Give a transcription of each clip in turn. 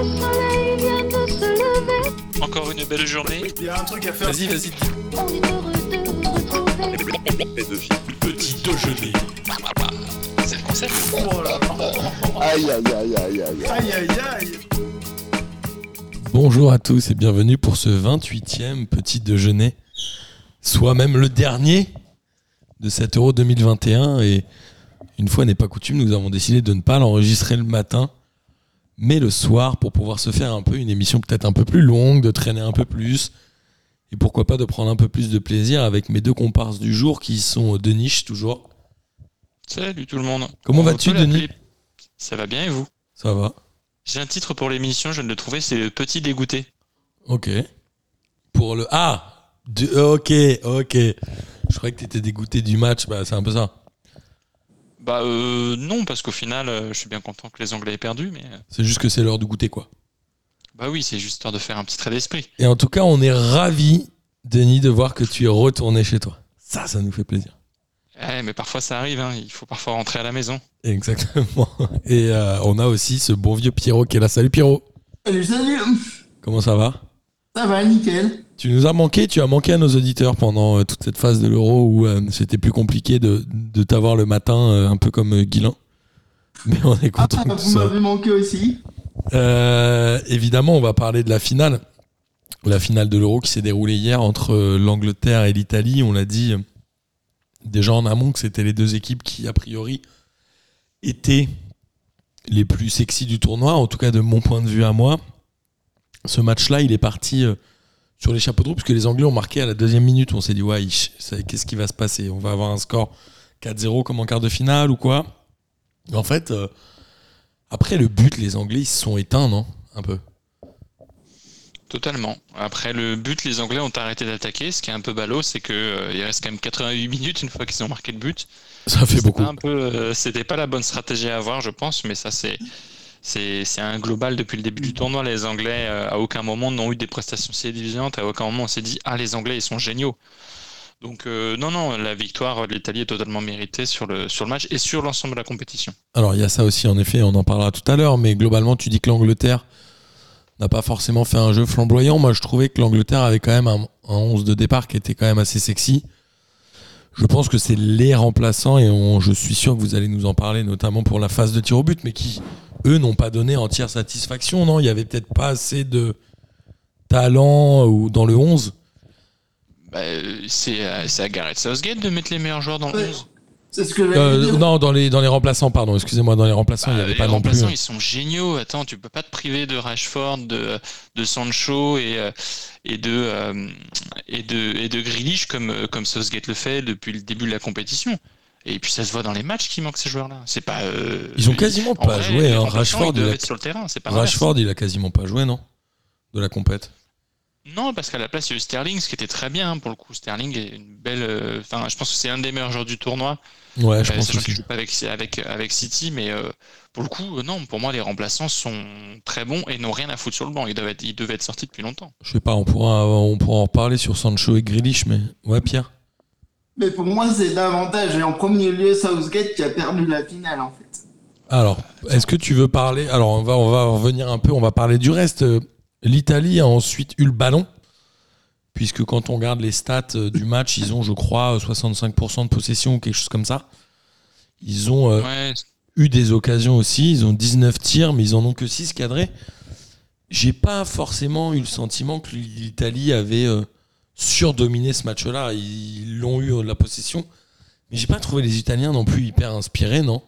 Le soleil vient de se lever. Encore une belle journée. Il y a un truc à faire. Vas-y, vas-y. On est heureux de vous retrouver. Petit déjeuner. C'est le concept. Oh là. Aïe aïe aïe aïe aïe. Aïe aïe aïe. Bonjour à tous et bienvenue pour ce 28e petit déjeuner, soit même le dernier de cet Euro 2021. Et une fois n'est pas coutume, nous avons décidé de ne pas l'enregistrer le matin, mais le soir pour pouvoir se faire un peu une émission peut-être un peu plus longue, de traîner un peu plus. Et pourquoi pas de prendre un peu plus de plaisir avec mes deux comparses du jour qui sont de niche toujours. Salut tout le monde. Comment On vas-tu, Denis Ça va bien et vous? Ça va J'ai un titre pour l'émission, je viens de le trouver, c'est le petit dégoûté. Ok. Pour le. Ah Ok, ok. Je croyais que tu étais dégoûté du match, bah c'est un peu ça. Bah euh, non, parce qu'au final, euh, je suis bien content que les Anglais aient perdu, mais euh, C'est juste que c'est l'heure de goûter quoi. bah oui, c'est juste histoire de faire un petit trait d'esprit. Et en tout cas, on est ravis, Denis, de voir que tu es retourné chez toi. Ça, ça nous fait plaisir. Eh, mais parfois ça arrive, hein, il faut parfois rentrer à la maison. Exactement. Et euh, on a aussi ce bon vieux Pierrot qui est là. Salut Pierrot. Salut, salut Comment ça va? Ça va, nickel. Tu nous as manqué, tu as manqué à nos auditeurs pendant euh, toute cette phase de l'euro où euh, c'était plus compliqué de, de t'avoir le matin, euh, un peu comme Guilain. Mais on est Ah, content tu vous m'avez manqué aussi. Euh, évidemment, on va parler de la finale. La finale de l'Euro qui s'est déroulée hier entre l'Angleterre et l'Italie. On l'a dit déjà en amont que c'était les deux équipes qui, a priori, étaient les plus sexy du tournoi, en tout cas de mon point de vue à moi. Ce match-là, il est parti euh, sur les chapeaux de roue, parce que les Anglais ont marqué à la deuxième minute. On s'est dit, ouais, qu'est-ce qui va se passer? On va avoir un score 4-0 comme en quart de finale ou quoi? En fait, euh, après le but, les Anglais, ils se sont éteints, non? Un peu. Totalement. Après le but, les Anglais ont arrêté d'attaquer. Ce qui est un peu ballot, c'est que euh, il reste quand même 88 minutes une fois qu'ils ont marqué le but. Ça fait beaucoup. Euh, c'était pas la bonne stratégie à avoir, je pense, mais ça c'est c'est un global depuis le début du tournoi. Les Anglais euh, à aucun moment n'ont eu des prestations séduisantes. À aucun moment on s'est dit ah les Anglais ils sont géniaux. Donc euh, non non la victoire de l'Italie est totalement méritée sur le match et sur l'ensemble de la compétition. Alors, il y a ça aussi, en effet, on en parlera tout à l'heure, mais globalement, tu dis que l'Angleterre n'a pas forcément fait un jeu flamboyant. Moi, je trouvais que l'Angleterre avait quand même un, un 11 de départ qui était quand même assez sexy. Je pense que c'est les remplaçants, et je suis sûr que vous allez nous en parler, notamment pour la phase de tir au but, mais qui, eux, n'ont pas donné entière satisfaction, non? Il y avait peut-être pas assez de talent ou dans le 11. Bah, euh, c'est à- c'est à Gareth Southgate de mettre les meilleurs joueurs dans le Ouais. 11. C'est ce que j'allais Euh, dire. non, dans les, dans les remplaçants, pardon, excusez-moi, dans les remplaçants, il n'y Bah, avait les pas non plus. remplaçants, ils sont géniaux. Attends, tu peux pas te priver de Rashford, de, de Sancho et, euh, et de euh, et de et de Grealish comme euh, comme Southgate le fait depuis le début de la compétition. Et puis ça se voit dans les matchs qu'il manque ces joueurs-là. C'est pas. euh, Ils ont quasiment en pas vrai, joué, hein. Rashford, il a- être sur le terrain. C'est pas l'inverse. Rashford, il a quasiment pas joué, non De la compète? Non, parce qu'à la place il y a eu Sterling, ce qui était très bien hein, pour le coup. Sterling est une belle. euh, Enfin, je pense que c'est un des meilleurs joueurs du tournoi. Ouais, je Euh, pense sachant qu'il joue pas avec, avec, avec City, mais euh, pour le coup, non, pour moi, les remplaçants sont très bons et n'ont rien à foutre sur le banc. Ils devaient être, ils devaient être sortis depuis longtemps. Je sais pas, on pourra, on pourra en reparler sur Sancho et Grealish, mais ouais, Pierre? Mais pour moi, c'est davantage, et en premier lieu, Southgate qui a perdu la finale, en fait. Alors, est-ce que tu veux parler Alors, on va, on va revenir un peu, on va parler du reste. Euh, L'Italie a ensuite eu le ballon, puisque quand on regarde les stats euh, du match, ils ont, je crois, euh, 65% de possession ou quelque chose comme ça. Ils ont euh, Ouais, eu des occasions aussi. Ils ont 19 tirs, mais ils en ont que 6 cadrés. J'ai pas forcément eu le sentiment que l'Italie avait euh, surdominé ce match-là. Ils l'ont eu de la possession. Mais j'ai pas trouvé les Italiens non plus hyper inspirés, non?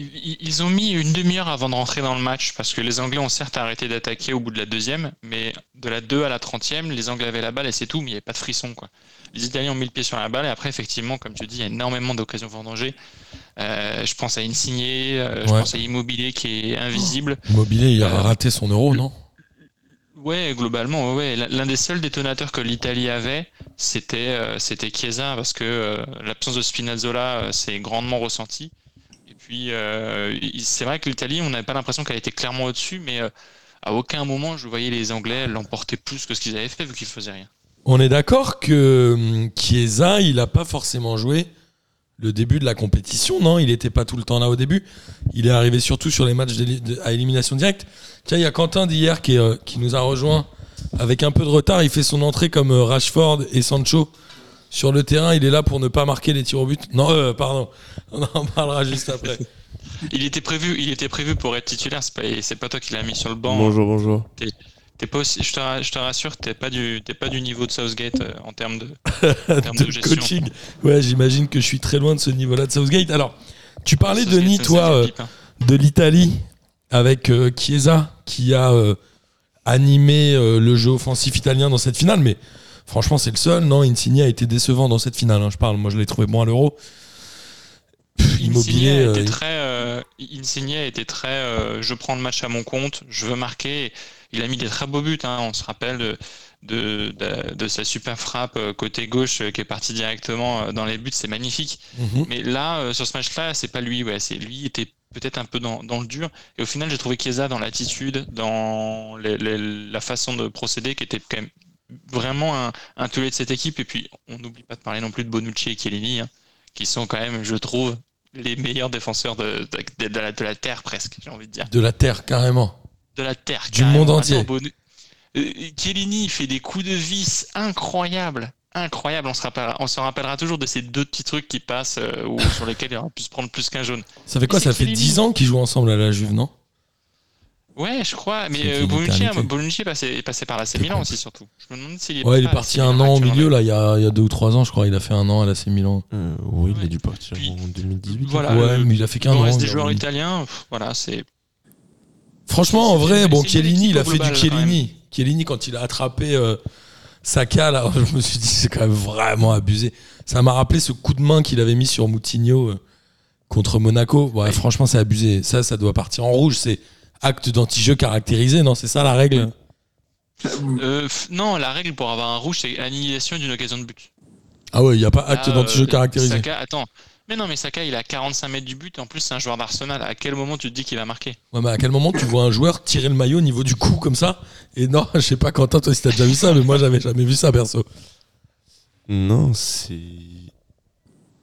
Ils, ont mis une demi-heure avant de rentrer dans le match parce que les Anglais ont certes arrêté d'attaquer au bout de la deuxième, mais de la 2 à la 30e, les Anglais avaient la balle et c'est tout, mais il n'y avait pas de frisson. Quoi. Les Italiens ont mis le pied sur la balle et après, effectivement, comme tu dis, il y a énormément d'occasions vendangées. Euh, je pense à Insigne, euh, je pense à Immobilier qui est invisible. Immobilier, il a Euh, raté son euro, non? Ouais, globalement, ouais. L'un des seuls détonateurs que l'Italie avait, c'était euh, c'était Chiesa, parce que euh, l'absence de Spinazzola euh, s'est grandement ressentie. Et puis, euh, c'est vrai que l'Italie, on n'avait pas l'impression qu'elle était clairement au-dessus, mais euh, à aucun moment je voyais les Anglais l'emporter plus que ce qu'ils avaient fait, vu qu'ils faisaient rien. On est d'accord que hum, Chiesa, il n'a pas forcément joué le début de la compétition, non Il n'était pas tout le temps là au début. Il est arrivé surtout sur les matchs à élimination directe. Tiens, il y a Quentin d'hier qui, euh, qui nous a rejoint avec un peu de retard. Il fait son entrée comme euh, Rashford et Sancho sur le terrain. Il est là pour ne pas marquer les tirs au but. Non, euh, pardon. On en parlera juste après. Il était prévu, il était prévu pour être titulaire. C'est pas, c'est pas toi qui l'as mis sur le banc. Bonjour, bonjour. T'es pas aussi, je te, ra- je te rassure, t'es pas du, t'es pas du niveau de Southgate euh, en termes de, en termes de coaching. Ouais, j'imagine que je suis très loin de ce niveau-là de Southgate. Alors, tu parlais, Southgate, Denis, toi, euh, pipe, hein. de l'Italie avec euh, Chiesa qui a animé le jeu offensif italien dans cette finale. Mais franchement, c'est le seul. Non, Insigne a été décevant dans cette finale. hein, je parle. Moi, je l'ai trouvé bon à l'euro. Immobilier. Insigne a été très, Insigne a été très, je prends le match à mon compte, je veux marquer. Il a mis des très beaux buts. hein, on se rappelle de, de, de, de sa super frappe euh, côté gauche euh, qui est partie directement euh, dans les buts. C'est magnifique. mhm. Mais là, sur ce match-là, c'est pas lui. Ouais, c'est lui était peut-être un peu dans, dans le dur. Et au final, j'ai trouvé Chiesa dans l'attitude, dans les- les- la façon de procéder, qui était quand même vraiment un, un de cette équipe. Et puis, on n'oublie pas de parler non plus de Bonucci et Chiellini, hein, qui sont quand même, je trouve, les meilleurs défenseurs de, de, de la, de la terre presque. J'ai envie de dire De la terre, carrément. De la terre. Du monde entier. Bonu- Euh, Chiellini il fait des coups de vis incroyables. Incroyable, on se, rappellera, on se rappellera toujours de ces deux petits trucs qui passent euh, ou sur lesquels il aurait pu se prendre plus qu'un jaune. Ça fait quoi Ça fait Chiellini. 10 ans qu'ils jouent ensemble à la Juve, non? Ouais, je crois. Mais euh, Bonucci. Bonucci est, passé, est passé par la C'est Milan aussi, surtout. Je me demande s'il est Ouais, il est parti un an au milieu, là, il y a, il y a deux ou trois ans, je crois. Il a fait un an à l'AC Milan. Euh, oui, il a dû partir Puis- en 2018. Voilà, ouais, mais il a fait qu'un Le an. reste des il joueurs italiens, pff, voilà, c'est. Franchement, en vrai, bon, Chiellini, il a fait du Chiellini. Chiellini, quand il a attrapé euh, Saka, là, je me suis dit, c'est quand même vraiment abusé. Ça m'a rappelé ce coup de main qu'il avait mis sur Moutinho euh, contre Monaco. Ouais, franchement, c'est abusé. Ça, ça doit partir en rouge. C'est acte d'anti-jeu caractérisé, non? C'est ça la règle? Euh, non, la règle pour avoir un rouge, c'est annihilation d'une occasion de but. Ah ouais, il n'y a pas acte d'anti-jeu euh, caractérisé. Saka, attends. Mais non, mais Saka, il a 45 mètres du but. Et en plus, c'est un joueur d'Arsenal. À quel moment tu te dis qu'il va marquer? Ouais, mais à quel moment tu vois un joueur tirer le maillot au niveau du cou comme ça? Et non, je sais pas, Quentin, toi si t'as déjà vu ça, mais moi j'avais jamais vu ça perso. Non, c'est.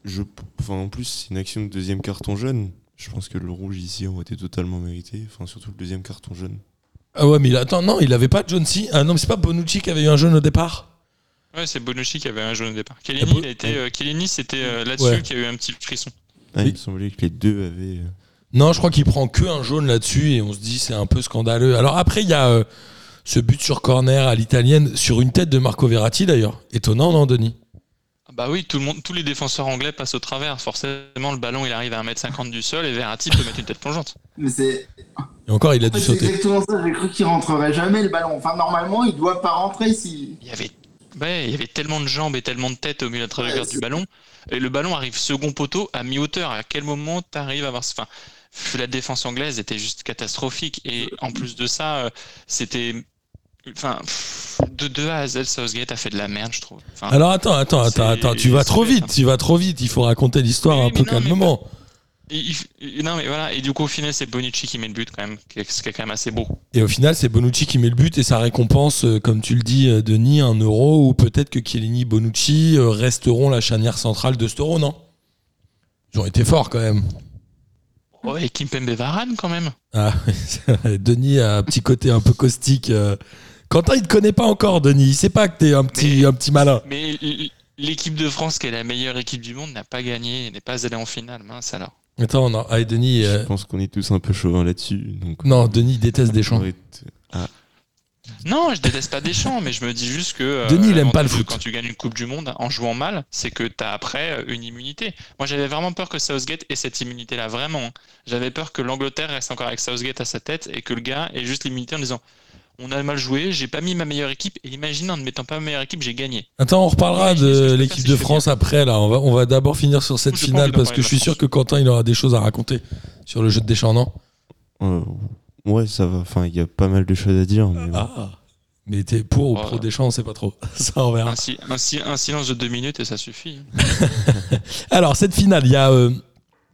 Je... Enfin, en plus, c'est une action de deuxième carton jaune. Je pense que le rouge ici aurait été totalement mérité. Enfin, surtout le deuxième carton jaune. Ah ouais, mais il- attends, non, il avait pas John C. Ah non, mais c'est pas Bonucci qui avait eu un jaune au départ? Ouais, c'est Bonucci qui avait un jaune au départ. Et Chiellini, Bo- il a été, euh, Chiellini, c'était euh, là-dessus Ouais. qu'il y a eu un petit frisson. Ah. Il me semblait que les deux avaient. euh, Non, je crois qu'il prend que un jaune là-dessus et on se dit c'est un peu scandaleux. Alors après, il y a euh, ce but sur corner à l'italienne sur une tête de Marco Verratti d'ailleurs. Étonnant, non, Denis? Bah oui, tout le monde, tous les défenseurs anglais passent au travers. Forcément, le ballon, il arrive à 1m50 du sol et Verratti peut mettre une tête plongeante. Mais c'est Et encore, il a en dû fait, c'est sauter. exactement ça. J'ai cru qu'il rentrerait jamais le ballon. Enfin, normalement, il doit pas rentrer si. Il y avait, ouais, il y avait tellement de jambes et tellement de têtes au milieu de la trajectoire Ouais, du ballon. Et le ballon arrive second poteau à mi-hauteur. À quel moment tu arrives à avoir. Enfin, la défense anglaise était juste catastrophique. Et en plus de ça, euh, c'était. Enfin, de, de A à Z, Southgate a fait de la merde, je trouve. Enfin, Alors attends, attends, attends, attends, tu vas trop vite, tu vas trop vite. Il faut raconter l'histoire Oui, un peu non, mais calmement. Il- il- non, mais voilà. Et du coup, au final, c'est Bonucci qui met le but, quand même. Ce qui est quand même assez beau. Et au final, c'est Bonucci qui met le but et ça récompense, euh, comme tu le dis, euh, Denis, un euro ou peut-être que Chiellini et Bonucci euh, resteront la chanière centrale de cet euro, non? Ils ont été forts quand même. Oh, et Kimpembe Varane, quand même. Ah. Denis a un petit côté un peu caustique. Quentin, il te connaît pas encore, Denis. Il sait pas que t'es un petit, Mais- un petit malin. Mais l'équipe de France, qui est la meilleure équipe du monde, n'a pas gagné, n'est pas allée en finale. Mince alors. Attends, non. Allez, Denis. euh, Je pense qu'on est tous un peu chauvins là-dessus. Donc Non, Denis déteste Deschamps. être- Non, je déteste pas Deschamps, mais je me dis juste que. euh, Denis, il aime pas le foot. Quand tu gagnes une Coupe du Monde en jouant mal, c'est que tu as après euh, une immunité. Moi, j'avais vraiment peur que Southgate ait cette immunité-là, vraiment. hein. J'avais peur que l'Angleterre reste encore avec Southgate à sa tête et que le gars ait juste l'immunité en disant On a mal joué, j'ai pas mis ma meilleure équipe, et imagine en ne mettant pas ma meilleure équipe, j'ai gagné. Attends, on reparlera de l'équipe de France après. Là, on va, on va d'abord finir sur cette finale parce que je suis sûr que Quentin, il aura des choses à raconter sur le jeu de Deschamps, non? Euh, ouais, ça va. Enfin, il y a pas mal de choses à dire. Mais. Ah. Mais t'es pour ou Oh. pro Deschamps, on sait pas trop. Ça, on verra. Un, si- un si- un silence de deux minutes et ça suffit. Alors, cette finale, il y a. euh,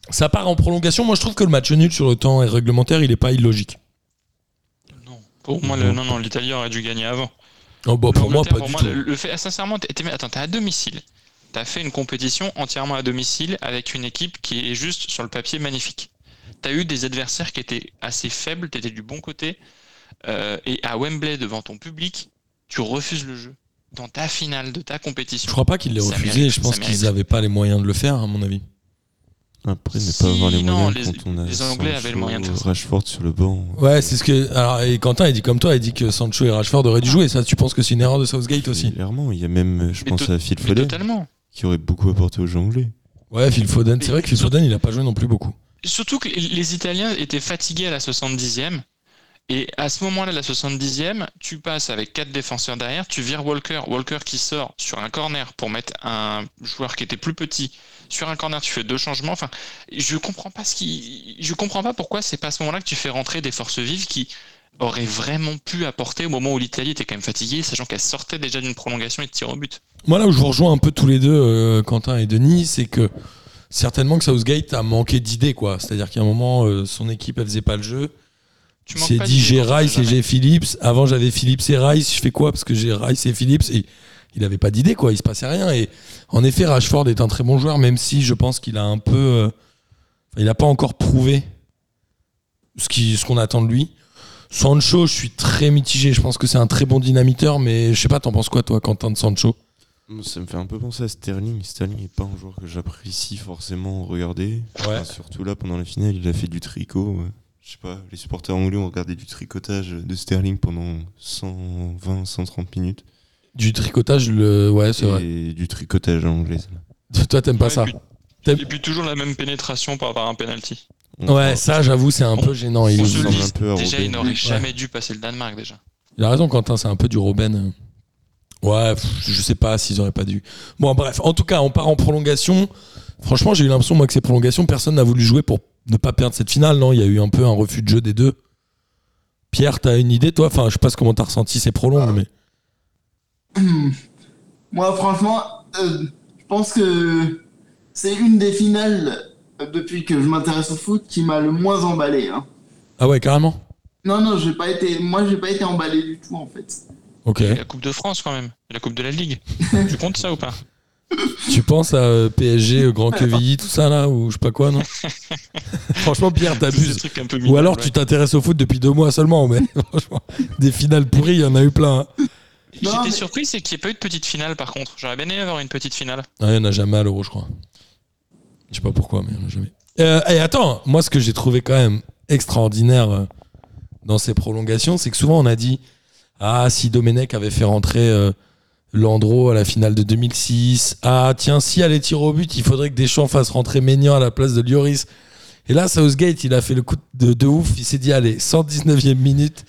ça part en prolongation. Moi, je trouve que le match nul sur le temps réglementaire, il est pas illogique. Pour moi, le, non, non, l'Italie aurait dû gagner avant. Oh, bon, pour moi, pas du tout. Le, le fait, ah, sincèrement, t'es, attends, t'es à domicile. tu as fait une compétition entièrement à domicile avec une équipe qui est juste sur le papier magnifique. Tu as eu des adversaires qui étaient assez faibles, tu étais du bon côté. euh, et à Wembley, devant ton public, tu refuses le jeu. Dans ta finale de ta compétition. Je crois pas qu'ils l'aient refusé. mérite, je pense qu'ils n'avaient pas les moyens de le faire, à mon avis. Après, ne Si, pas avoir les non, moyens les- quand on a les Anglais avaient le moyen de faire ça. Rashford sur le banc. Ouais, c'est ce que. Alors, et Quentin, il dit comme toi, il dit que Sancho et Rashford auraient dû jouer. Ça, tu penses que c'est une erreur de Southgate aussi? Clairement, il y a même, je Mais pense to- à Phil Foden, totalement. qui aurait beaucoup apporté aux jeux anglais. Ouais, Phil Foden. C'est vrai que Phil Foden, il a pas joué non plus beaucoup. Surtout que les Italiens étaient fatigués à la 70e. Et à ce moment-là, la 70e, tu passes avec quatre défenseurs derrière, tu vires Walker, Walker qui sort sur un corner pour mettre un joueur qui était plus petit sur un corner, tu fais deux changements. Enfin, je comprends pas ce qui, je comprends pas pourquoi c'est pas à ce moment-là que tu fais rentrer des forces vives qui auraient vraiment pu apporter au moment où l'Italie était quand même fatiguée, sachant qu'elle sortait déjà d'une prolongation et de tir au but. Moi, là où je vous rejoins un peu tous les deux, euh, Quentin et Denis, c'est que certainement que Southgate a manqué d'idées, quoi. C'est-à-dire qu'à un moment, euh, son équipe, elle faisait pas le jeu. Pas dit j'ai Rice et j'ai Phillips. Avant j'avais Phillips et Rice. Je fais quoi? Parce que j'ai Rice et Phillips. Et il avait pas d'idée quoi. Il se passait rien. Et en effet, Rashford est un très bon joueur, même si je pense qu'il a un peu. euh, enfin, il n'a pas encore prouvé ce qui- ce qu'on attend de lui. Sancho, je suis très mitigé. Je pense que c'est un très bon dynamiteur, mais je sais pas. T'en penses quoi toi, Quentin de Sancho? Ça me fait un peu penser à Sterling. Sterling n'est pas un joueur que j'apprécie forcément regarder. Ouais. Enfin, surtout là, pendant la finale, il a fait du tricot. ouais. Je sais pas, les supporters anglais ont regardé du tricotage de Sterling pendant 120, 130 minutes. Du tricotage, le ouais, c'est vrai. Et du tricotage anglais. Toi, t'aimes pas ça et puis- T'aimes- Et puis toujours la même pénétration par rapport à un penalty. Ouais, ça, j'avoue, c'est un peu gênant. Il se un peu déjà, il n'aurait Ouais. jamais dû passer le Danemark déjà. Il a raison, Quentin, c'est un peu du Robben. Ouais, pff, je sais pas s'ils auraient pas dû. Bon, bref, en tout cas, on part en prolongation. Franchement, j'ai eu l'impression, moi, que ces prolongations, personne n'a voulu jouer pour ne pas perdre cette finale, non? Il y a eu un peu un refus de jeu des deux. Pierre, t'as une idée, toi? Enfin, je sais pas comment t'as ressenti ces prolonges, mais. Moi, franchement, euh, je pense que c'est une des finales euh, depuis que je m'intéresse au foot qui m'a le moins emballé. hein. Ah ouais, carrément? Non, non, j'ai pas été. Moi, j'ai pas été emballé du tout en fait. Ok. Et La Coupe de France quand même, et la Coupe de la Ligue. tu comptes ça ou pas? Tu penses à euh, PSG, euh, Grand Quevilly, tout ça, là Ou je sais pas quoi, non Franchement, Pierre, t'abuses. Ou alors ouais. tu t'intéresses au foot depuis deux mois seulement, mais franchement, des finales pourries, il y en a eu plein. hein. J'étais mais- surpris, c'est qu'il n'y ait pas eu de petite finale par contre. J'aurais bien aimé avoir une petite finale. Ah, il n'y en a jamais à l'euro, je crois. Je sais pas pourquoi, mais il y en a jamais. Euh, et attends, moi, ce que j'ai trouvé quand même extraordinaire euh, dans ces prolongations, c'est que souvent on a dit Ah, si Domenech avait fait rentrer euh, Landreau à la finale de 2006, ah, tiens, si à les tirs au but, il faudrait que Deschamps fasse rentrer Maignan à la place de Lloris. Et là, Southgate, il a fait le coup de, de ouf. Il s'est dit Allez, 119e minute.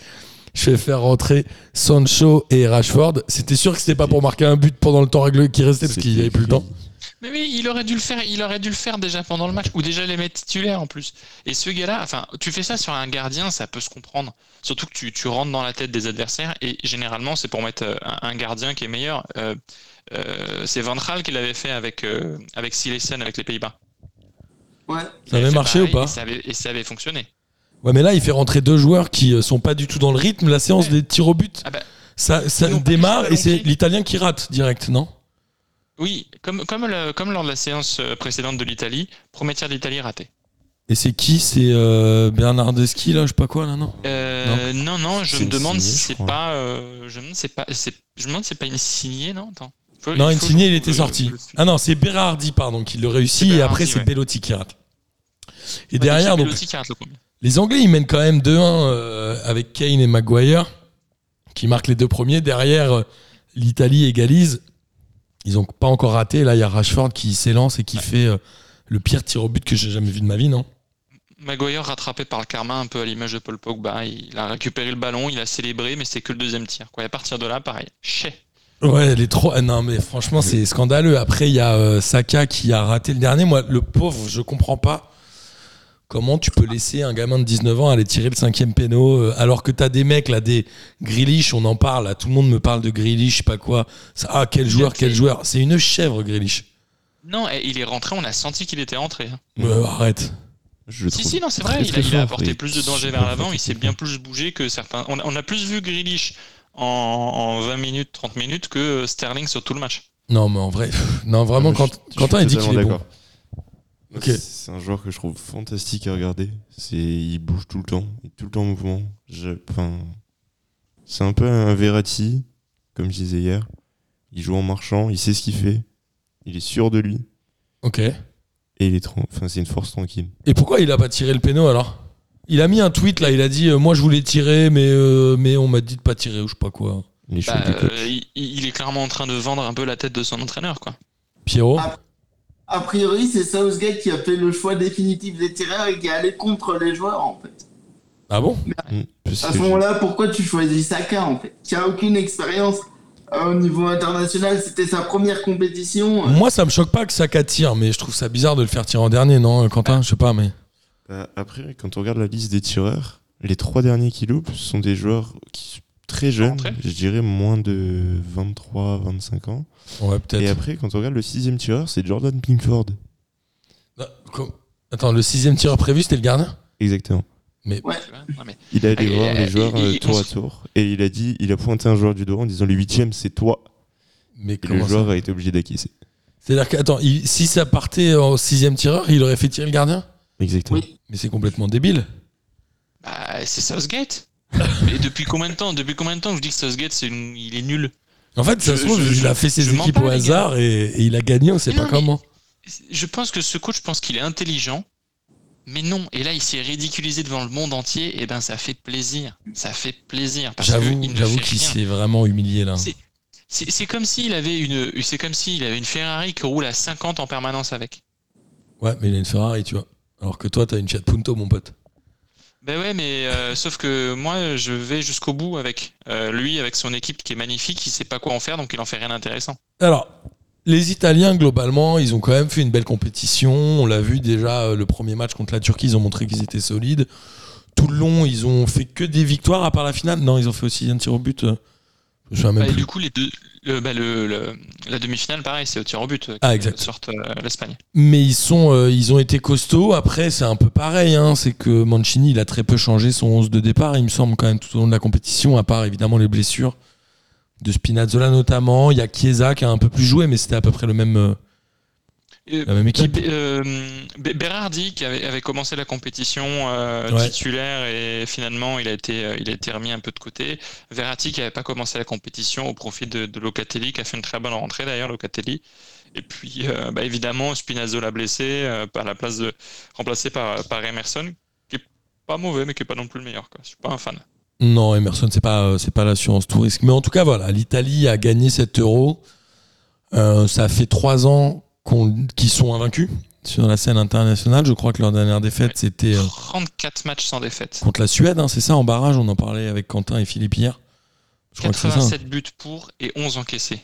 Je vais faire rentrer Sancho et Rashford. C'était sûr que c'était pas pour marquer un but pendant le temps qui restait parce qu'il n'y avait plus le temps. Mais oui, il aurait dû le faire. Il aurait dû le faire déjà pendant le match, ou déjà les mettre titulaires en plus. Et ce gars-là, enfin, tu fais ça sur un gardien, ça peut se comprendre. Surtout que tu, tu rentres dans la tête des adversaires, et généralement c'est pour mettre euh, un, un gardien qui est meilleur. Euh, euh, c'est Van Gaal qui l'avait fait avec euh, avec Silesen avec les Pays-Bas. Ouais. Ça avait marché ou pas et ça, avait, et ça avait fonctionné. Ouais, mais là, il fait rentrer deux joueurs qui sont pas du tout dans le rythme. La séance Ouais. des tirs au but, Ah bah, ça, ça démarre et c'est l'Italien qui rate direct, non? Oui, comme, comme, le- comme lors de la séance euh, précédente de l'Italie, de l'Italie raté. Et c'est qui? C'est euh, Bernardeschi, là, je sais pas quoi, là, non? Euh, non. non, je C'est me demande si je c'est pas. euh, je me demande si c'est pas. Je me demande si c'est pas une signée, non? Attends. Faut- Non, faut- Insigne, il était euh, sorti. le- Ah non, c'est Berardi, pardon, qui le réussit et après, c'est ouais. Bellotti qui rate. Et Ouais, derrière, donc, Belotti qui rate le premier. les Anglais, ils mènent quand même 2-1 euh, avec Kane et Maguire qui marquent les deux premiers. Derrière, euh, l'Italie égalise. Ils ont pas encore raté. Là, il y a Rashford qui s'élance et qui fait euh, le pire tir au but que j'ai jamais vu de ma vie, non? Maguire rattrapé par le karma, un peu à l'image de Paul Pogba. Il a récupéré le ballon, il a célébré, mais c'est que le deuxième tir. Quoi. Et à partir de là, pareil. Chais. Ouais, les trois. Non, mais franchement, c'est scandaleux. Après, il y a euh, Saka qui a raté le dernier. Moi, le pauvre, je comprends pas comment tu peux laisser un gamin de 19 ans aller tirer le cinquième péno euh, alors que t'as des mecs là, des Grealish, on en parle. Là, tout le monde me parle de Grealish, je sais pas quoi. Ça- Ah, quel joueur, quel joueur. C'est une chèvre, Grealish. Non, et il est rentré, on a senti qu'il était rentré. Euh, arrête. Je Si, si, non, c'est vrai. Il a, il apporté plus de danger vers l'avant. Il s'est bien plus bougé que certains. On a, on a plus vu Grealish en, en 20 minutes, 30 minutes que Sterling sur tout le match. Non, mais en vrai, non, vraiment, quand, je- Quentin il dit qu'il est bon. C'est- un joueur que je trouve fantastique à regarder. C'est, il bouge tout le temps, il est tout le temps en mouvement. Je- enfin, c'est un peu un Verratti, comme je disais hier. Il joue en marchant, il sait ce qu'il fait, il est sûr de lui Ok. et il est enfin, c'est une force tranquille. Et pourquoi il a pas tiré le péno alors? Il a mis un tweet là, il a dit euh, Moi je voulais tirer, mais, euh, mais on m'a dit de pas tirer ou je sais pas quoi. Il est chaud Bah, euh, il, il est clairement en train de vendre un peu la tête de son entraîneur, quoi. Pierrot? Ah. A priori, c'est Southgate qui a fait le choix définitif des tireurs et qui est allé contre les joueurs, en fait. Ah bon? Mm, parce À ce moment-là, pourquoi tu choisis Saka, en fait? Qui a aucune expérience euh, au niveau international, c'était sa première compétition. Moi ça me choque pas que Saka tire, mais je trouve ça bizarre de le faire tirer en dernier, non, Quentin? Je sais pas, mais. Bah, après, quand on regarde la liste des tireurs, les trois derniers qui loupent sont des joueurs qui très rentrés je dirais moins de 23-25 ans. Ouais, Et peut-être. après, quand on regarde le sixième tireur, c'est Jordan Pinkford. Attends, le sixième tireur prévu c'était le gardien? Exactement. Mais- Il a allé Et, voir les joueurs il- il- tour à tour et il a dit, il a pointé un joueur du doigt en disant le huitième c'est toi. Mais Et le joueur a été obligé d'acquiescer. C'est-à-dire que, attends, il- si ça partait au sixième tireur, il aurait fait tirer le gardien? Exactement. Oui. Mais c'est complètement débile. Bah, c'est Southgate. Mais depuis combien de temps Depuis combien de temps je dis que Southgate, c'est une- il est nul En fait, ça Je- se trouve, je- il je- a fait ses mens équipes pas, au les hasard et, et il a gagné, on sait Mais pas non, mais- comment. Je pense que ce coach, je pense qu'il est intelligent. Mais non, et là il s'est ridiculisé devant le monde entier, et ben ça fait plaisir. Ça fait plaisir. parce que J'avoue, il ne j'avoue fait qu'il rien. s'est vraiment humilié là. C'est- C'est c'est comme s'il avait une, c'est comme s'il avait une Ferrari qui roule à 50 en permanence avec. Ouais, mais il a une Ferrari, tu vois. Alors que toi, t'as une Fiat Punto, mon pote. Ben ouais, mais euh, sauf que moi je vais jusqu'au bout avec Euh, lui, avec son équipe qui est magnifique, il sait pas quoi en faire, donc il en fait rien d'intéressant. Alors, les Italiens, globalement, ils ont quand même fait une belle compétition. On l'a vu déjà, euh, le premier match contre la Turquie, ils ont montré qu'ils étaient solides. Tout le long, ils ont fait que des victoires à part la finale. Non, ils ont fait aussi un tir au but. Euh, Je Bah, du coup, les deux, le, bah, le- le- la demi-finale, pareil, c'est au tir au but. euh, Ah, exact. Sorte euh, l'Espagne. Mais ils, sont, euh, ils ont été costauds. Après, c'est un peu pareil. hein. C'est que Mancini, il a très peu changé son 11 de départ, il me semble, quand même, tout au long de la compétition, à part évidemment les blessures de Spinazzola notamment. Il y a Chiesa qui a un peu plus joué, mais c'était à peu près le même, euh, Euh, la même équipe. Be- euh, Berardi qui avait, avait commencé la compétition euh, Ouais. titulaire et finalement il a été euh, il a été remis un peu de côté. Verratti qui n'avait pas commencé la compétition au profit de, de Locatelli qui a fait une très bonne rentrée d'ailleurs Locatelli. Et puis euh, bah, évidemment Spinazzola blessé euh, à la place de remplacé par par Emerson qui est pas mauvais mais qui est pas non plus le meilleur quoi. Je suis pas un fan. Non, Emerson, c'est pas, euh, c'est pas l'assurance tout risque. Mais en tout cas, voilà, l'Italie a gagné 7 euros. Euh, ça fait trois ans qu'ils sont invaincus sur la scène internationale. Je crois que leur dernière défaite, Ouais. c'était euh, 34 matchs sans défaite. contre la Suède, hein, c'est ça, en barrage. On en parlait avec Quentin et Philippe hier. Je crois que c'est ça. hein. 87 buts pour et 11 encaissés.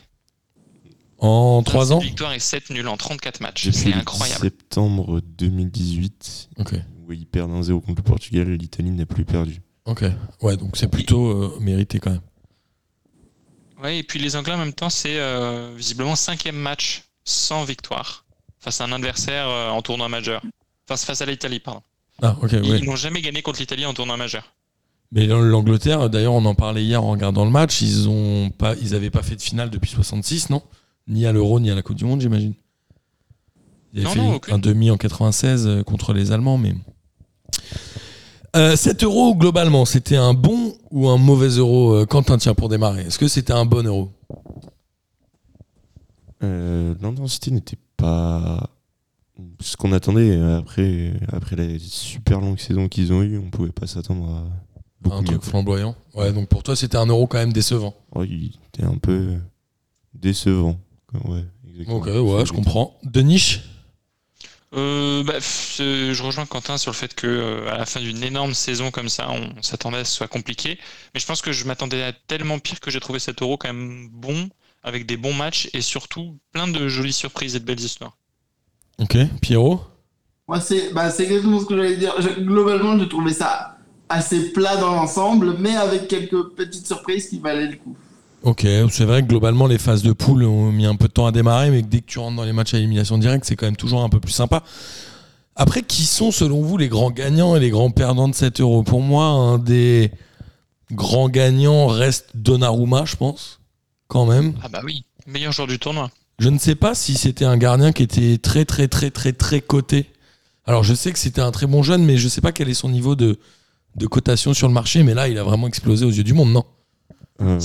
En trois 27 ans? victoires et 7 nuls en 34 matchs. C'est le incroyable. septembre 2018, Ok. où ils perdent 1-0 contre le Portugal, l'Italie n'a plus perdu. Ok. Ouais, donc c'est plutôt euh, mérité quand même. Ouais, et puis les Anglais en même temps, c'est euh, visiblement cinquième match sans victoire face à un adversaire euh, en tournoi majeur. Face à l'Italie, pardon. Ah, Ils, ouais. n'ont jamais gagné contre l'Italie en tournoi majeur. Mais l'Angleterre, d'ailleurs, on en parlait hier en regardant le match. Ils ont pas, ils avaient pas fait de finale depuis 66, non? Ni à l'Euro, ni à la Coupe du Monde, j'imagine. Ils avaient Non, fait non, aucune. un demi en 96 euh, contre les Allemands, mais. Euh, 7 euros, globalement, c'était un bon ou un mauvais euro euh, Quentin, tiens, pour démarrer. Est-ce que c'était un bon euro? Euh, L'intensité n'était pas ce qu'on attendait. Après, après la super longue saison qu'ils ont eue, on pouvait pas s'attendre à beaucoup Un mieux. truc flamboyant Ouais, donc pour toi, c'était un euro quand même décevant. Ouais, il était un peu décevant. Ouais, exactement. Ok, ouais, je comprends. De niche Euh, bah, euh, je rejoins Quentin sur le fait que euh, à la fin d'une énorme saison comme ça, on s'attendait à ce que ce soit compliqué. Mais je pense que je m'attendais à tellement pire que j'ai trouvé cet euro quand même bon, avec des bons matchs et surtout plein de jolies surprises et de belles histoires. Ok, Pierrot? Moi, c'est bah, c'est exactement ce que j'allais dire. Je- globalement, j'ai trouvé ça assez plat dans l'ensemble, mais avec quelques petites surprises qui valaient le coup. Ok, c'est vrai que globalement les phases de poule ont mis un peu de temps à démarrer, mais que dès que tu rentres dans les matchs à élimination directe, c'est quand même toujours un peu plus sympa. Après, qui sont selon vous les grands gagnants et les grands perdants de 7 euros? Pour moi, un des grands gagnants reste Donnarumma, je pense, quand même. Ah bah oui, meilleur joueur du tournoi. Je ne sais pas si c'était un gardien qui était très très très très très coté. Alors je sais que c'était un très bon jeune, mais je sais pas quel est son niveau de, de cotation sur le marché. Mais là, il a vraiment explosé aux yeux du monde, non? Euh,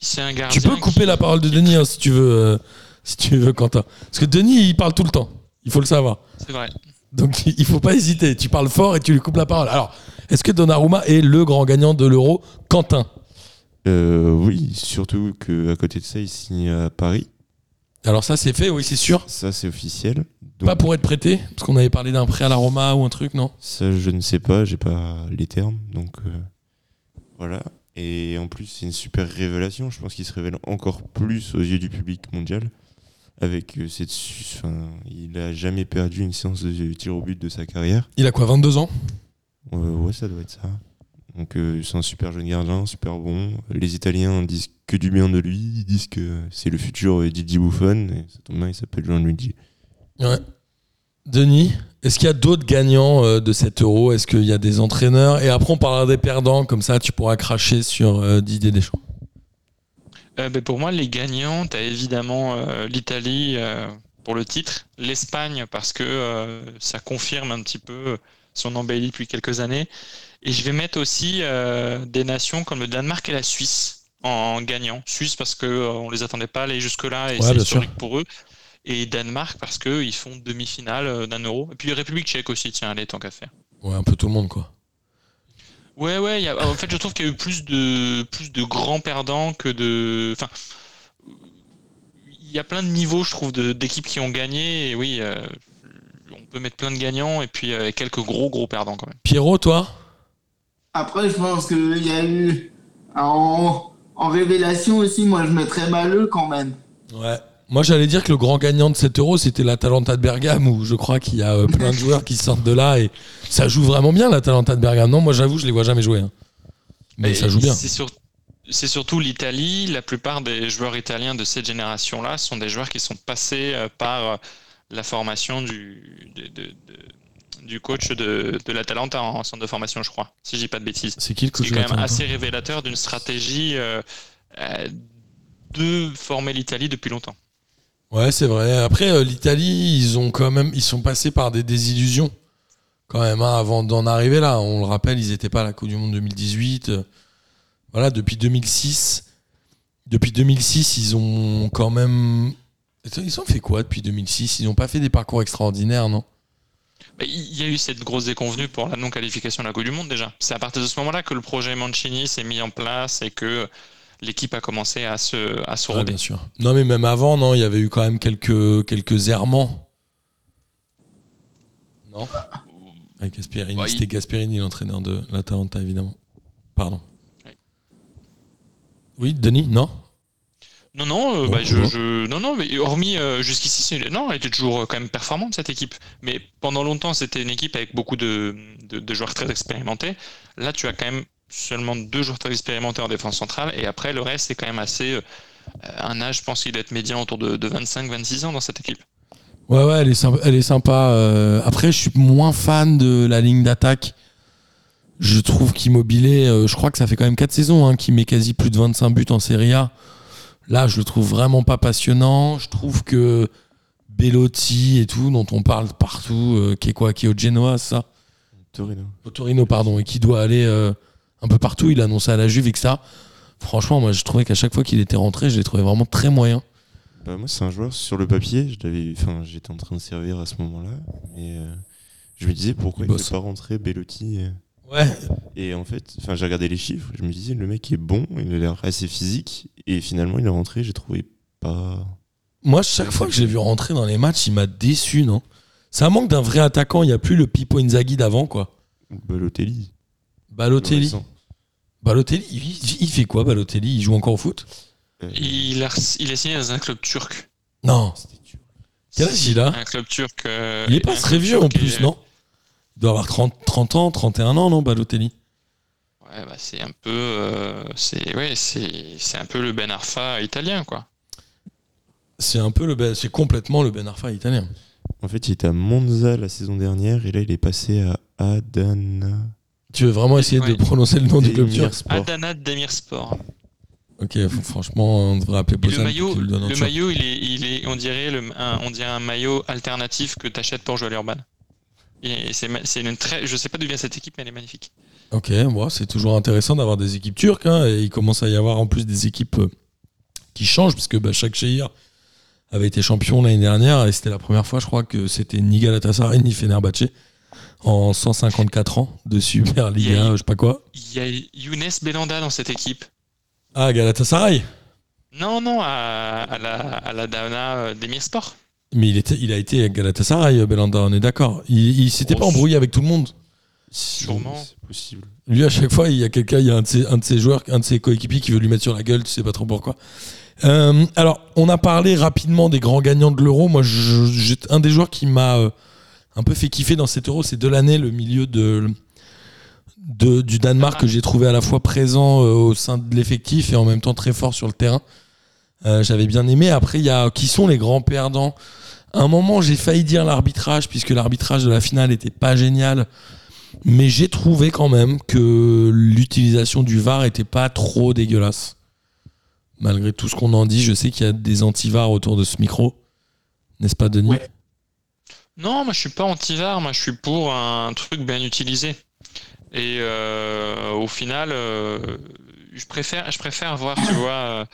C'est un gardien. Tu peux couper qui- la parole de Denis hein, si tu veux, euh, si tu veux, Quentin. Parce que Denis, il parle tout le temps. Il faut le savoir. C'est vrai. Donc il faut pas hésiter. Tu parles fort et tu lui coupes la parole. Alors, est-ce que Donnarumma est le grand gagnant de l'Euro? Quentin Euh, oui, surtout qu'à côté de ça, il signe à Paris. Alors ça, c'est fait, oui, c'est sûr. Ça, c'est officiel. Donc, Pas pour être prêté, parce qu'on avait parlé d'un prêt à la Roma ou un truc, non? Ça, je ne sais pas, j'ai pas les termes. Donc, euh, voilà. Et en plus, c'est une super révélation. Je pense qu'il se révèle encore plus aux yeux du public mondial. Avec euh, cette. Enfin, il a jamais perdu une séance de tir au but de sa carrière. Il a quoi, 22 ans? Ouais, ça doit être ça. Donc, euh, c'est un super jeune gardien, super bon. Les Italiens disent que du bien de lui. Ils disent que c'est le futur Didier Buffon. Et ça tombe bien, il s'appelle Gianluigi. Ouais. Denis, est-ce qu'il y a d'autres gagnants euh, de cet Euro? Est-ce qu'il y a des entraîneurs? Et après, on parlera des perdants, comme ça, tu pourras cracher sur euh, Didier Deschamps. Euh, ben, pour moi, les gagnants, tu as évidemment euh, l'Italie euh, pour le titre, l'Espagne parce que euh, ça confirme un petit peu son embellie depuis quelques années. Et je vais mettre aussi euh, des nations comme le Danemark et la Suisse en gagnant. Suisse parce que euh, on les attendait pas aller jusque-là et Ouais, c'est historique pour eux. Et Danemark parce qu'ils font demi-finale euh, d'un euro. Et puis République tchèque aussi, tiens, allez, tant qu'à faire. Ouais, un peu tout le monde, quoi. Ouais, ouais. il y a- en fait, je trouve qu'il y a eu plus de, plus de grands perdants que de. Enfin, il y a plein de niveaux, je trouve, d'équipes qui ont gagné. Et oui, euh, on peut mettre plein de gagnants et puis euh, quelques gros, gros perdants quand même. Pierrot, toi? Après, je pense qu'il y a eu. En, en révélation aussi, moi, je mettrais Maleux quand même. Ouais. Moi, j'allais dire que le grand gagnant de cet Euro, c'était l'Atalanta de Bergame, où je crois qu'il y a euh, plein de joueurs qui sortent de là et ça joue vraiment bien, l'Atalanta de Bergame. Non, moi, j'avoue, je les vois jamais jouer. hein. Mais Et ça joue bien. C'est sur- c'est surtout l'Italie. La plupart des joueurs italiens de cette génération-là sont des joueurs qui sont passés euh, par euh, la formation du, de- de- de- du coach de, de l'Atalanta en centre de formation, je crois, si je dis pas de bêtises. C'est qui le coach qui est de quand même assez révélateur d'une stratégie euh, euh, de former l'Italie depuis longtemps. Ouais, c'est vrai. Après, euh, l'Italie, ils ont quand même, ils sont passés par des désillusions quand même hein, avant d'en arriver là. On le rappelle, ils n'étaient pas à la Coupe du Monde 2018. euh, Voilà, depuis 2006. Depuis 2006, ils ont quand même. Ils ont fait quoi depuis 2006 Ils n'ont pas fait des parcours extraordinaires, non? Il y a eu cette grosse déconvenue pour la non-qualification de la Coupe du Monde déjà. C'est à partir de ce moment-là que le projet Mancini s'est mis en place et que l'équipe a commencé à se, à se bien sûr. Non, mais même avant, non, il y avait eu quand même quelques, quelques errements. Non Avec Gasperini. Ouais, il- C'était Gasperini, l'entraîneur de l'Atalanta, évidemment. Pardon. Oui, Denis Non Non, non, euh, bah, je, bon. je- non, non, mais hormis euh, jusqu'ici, non, elle était toujours euh, quand même performante cette équipe. Mais pendant longtemps, c'était une équipe avec beaucoup de, de, de joueurs très expérimentés. Là, tu as quand même seulement deux joueurs très expérimentés en défense centrale, et après le reste, c'est quand même assez euh, un âge, je pense qu'il doit être médian autour de, de 25-26 ans dans cette équipe. Ouais, ouais, elle est sympa. Elle est sympa. Après, je suis moins fan de la ligne d'attaque. Je trouve qu'Immobilier, je crois que ça fait quand même 4 saisons hein, qu'il met quasi plus de 25 buts en Serie A. Là, je le trouve vraiment pas passionnant. Je trouve que Bellotti et tout, dont on parle partout, euh, qui est quoi Qui est au Genoa, ça Torino. Au Torino, pardon, et qui doit aller euh, un peu partout. Il a annoncé à la Juve et que ça. Franchement, moi, je trouvais qu'à chaque fois qu'il était rentré, je l'ai trouvé vraiment très moyen. Bah, moi, c'est un joueur sur le papier. J'étais en train de servir à ce moment-là, et euh, je me disais pourquoi Il ne fait pas rentrer Bellotti. Ouais, Et en fait, enfin, j'ai regardé les chiffres. Je me disais le mec est bon, il a l'air assez physique, et finalement, il est rentré. J'ai trouvé pas. Moi, chaque fois que j'ai vu rentrer dans les matchs, il m'a déçu, non? Ça manque d'un vrai attaquant. Il n'y a plus le Pipo Inzaghi d'avant, quoi. Balotelli. Balotelli. Balotelli, il, il fait quoi, Balotelli? Il joue encore au foot? Euh, Il a, il a signé dans un club turc. Non. Quel âge il a? Un club turc. euh, Il est pas très vieux en plus, non? Il doit avoir 30, 30 ans, 31 ans, non, Balotelli? Ouais, bah, c'est un peu, euh, c'est ouais, c'est c'est un peu le Ben Arfa italien quoi. C'est un peu le Ben- c'est complètement le Ben Arfa italien. En fait, il était à Monza la saison dernière, et là, il est passé à Adana. Tu veux vraiment essayer de prononcer le nom du club turc. Adana Demirspor. Ok, franchement, on devrait appeler Bozan le maillot, le maillot, il est, il est, on dirait le, un, on dirait un maillot alternatif que t'achètes pour jouer à l'Urban. Et c'est, une très, je sais pas d'où vient cette équipe, mais elle est magnifique. Ok, bon, c'est toujours intéressant d'avoir des équipes turques. hein, et il commence à y avoir en plus des équipes euh, qui changent, parce que bah, chaque Shehir avait été champion l'année dernière, et c'était la première fois, je crois, que c'était ni Galatasaray ni Fenerbahçe en 154 ans de Super Liga, eu- je sais pas quoi. Il y a Younes Belanda dans cette équipe. Ah, Galatasaray? Non, non, à, à la, à la Dana euh, d'Emirsport. Mais il, était, il a été à Galatasaray, euh, Belanda, on est d'accord. Il, il s'était pas embrouillé avec tout le monde. Sûrement. C'est possible. Lui, à chaque fois, il y a quelqu'un, il y a un de, ses, un de ses joueurs, un de ses coéquipiers qui veut lui mettre sur la gueule, tu sais pas trop pourquoi. Euh, alors, on a parlé rapidement des grands gagnants de l'euro. Moi, je- un des joueurs qui m'a euh, un peu fait kiffer dans cet euro, c'est Delaney, le milieu de, de- du Danemark, que j'ai trouvé à la fois présent euh, au sein de l'effectif et en même temps très fort sur le terrain. Euh, J'avais bien aimé. Après, il y a qui sont les grands perdants? À un moment, j'ai failli dire l'arbitrage, puisque l'arbitrage de la finale n'était pas génial. Mais j'ai trouvé quand même que l'utilisation du VAR était pas trop dégueulasse. Malgré tout ce qu'on en dit, je sais qu'il y a des anti-VAR autour de ce micro. N'est-ce pas, Denis? Non, moi je suis pas anti-VAR, moi je suis pour un truc bien utilisé. Et euh, au final, euh, je préfère, je préfère voir, tu vois,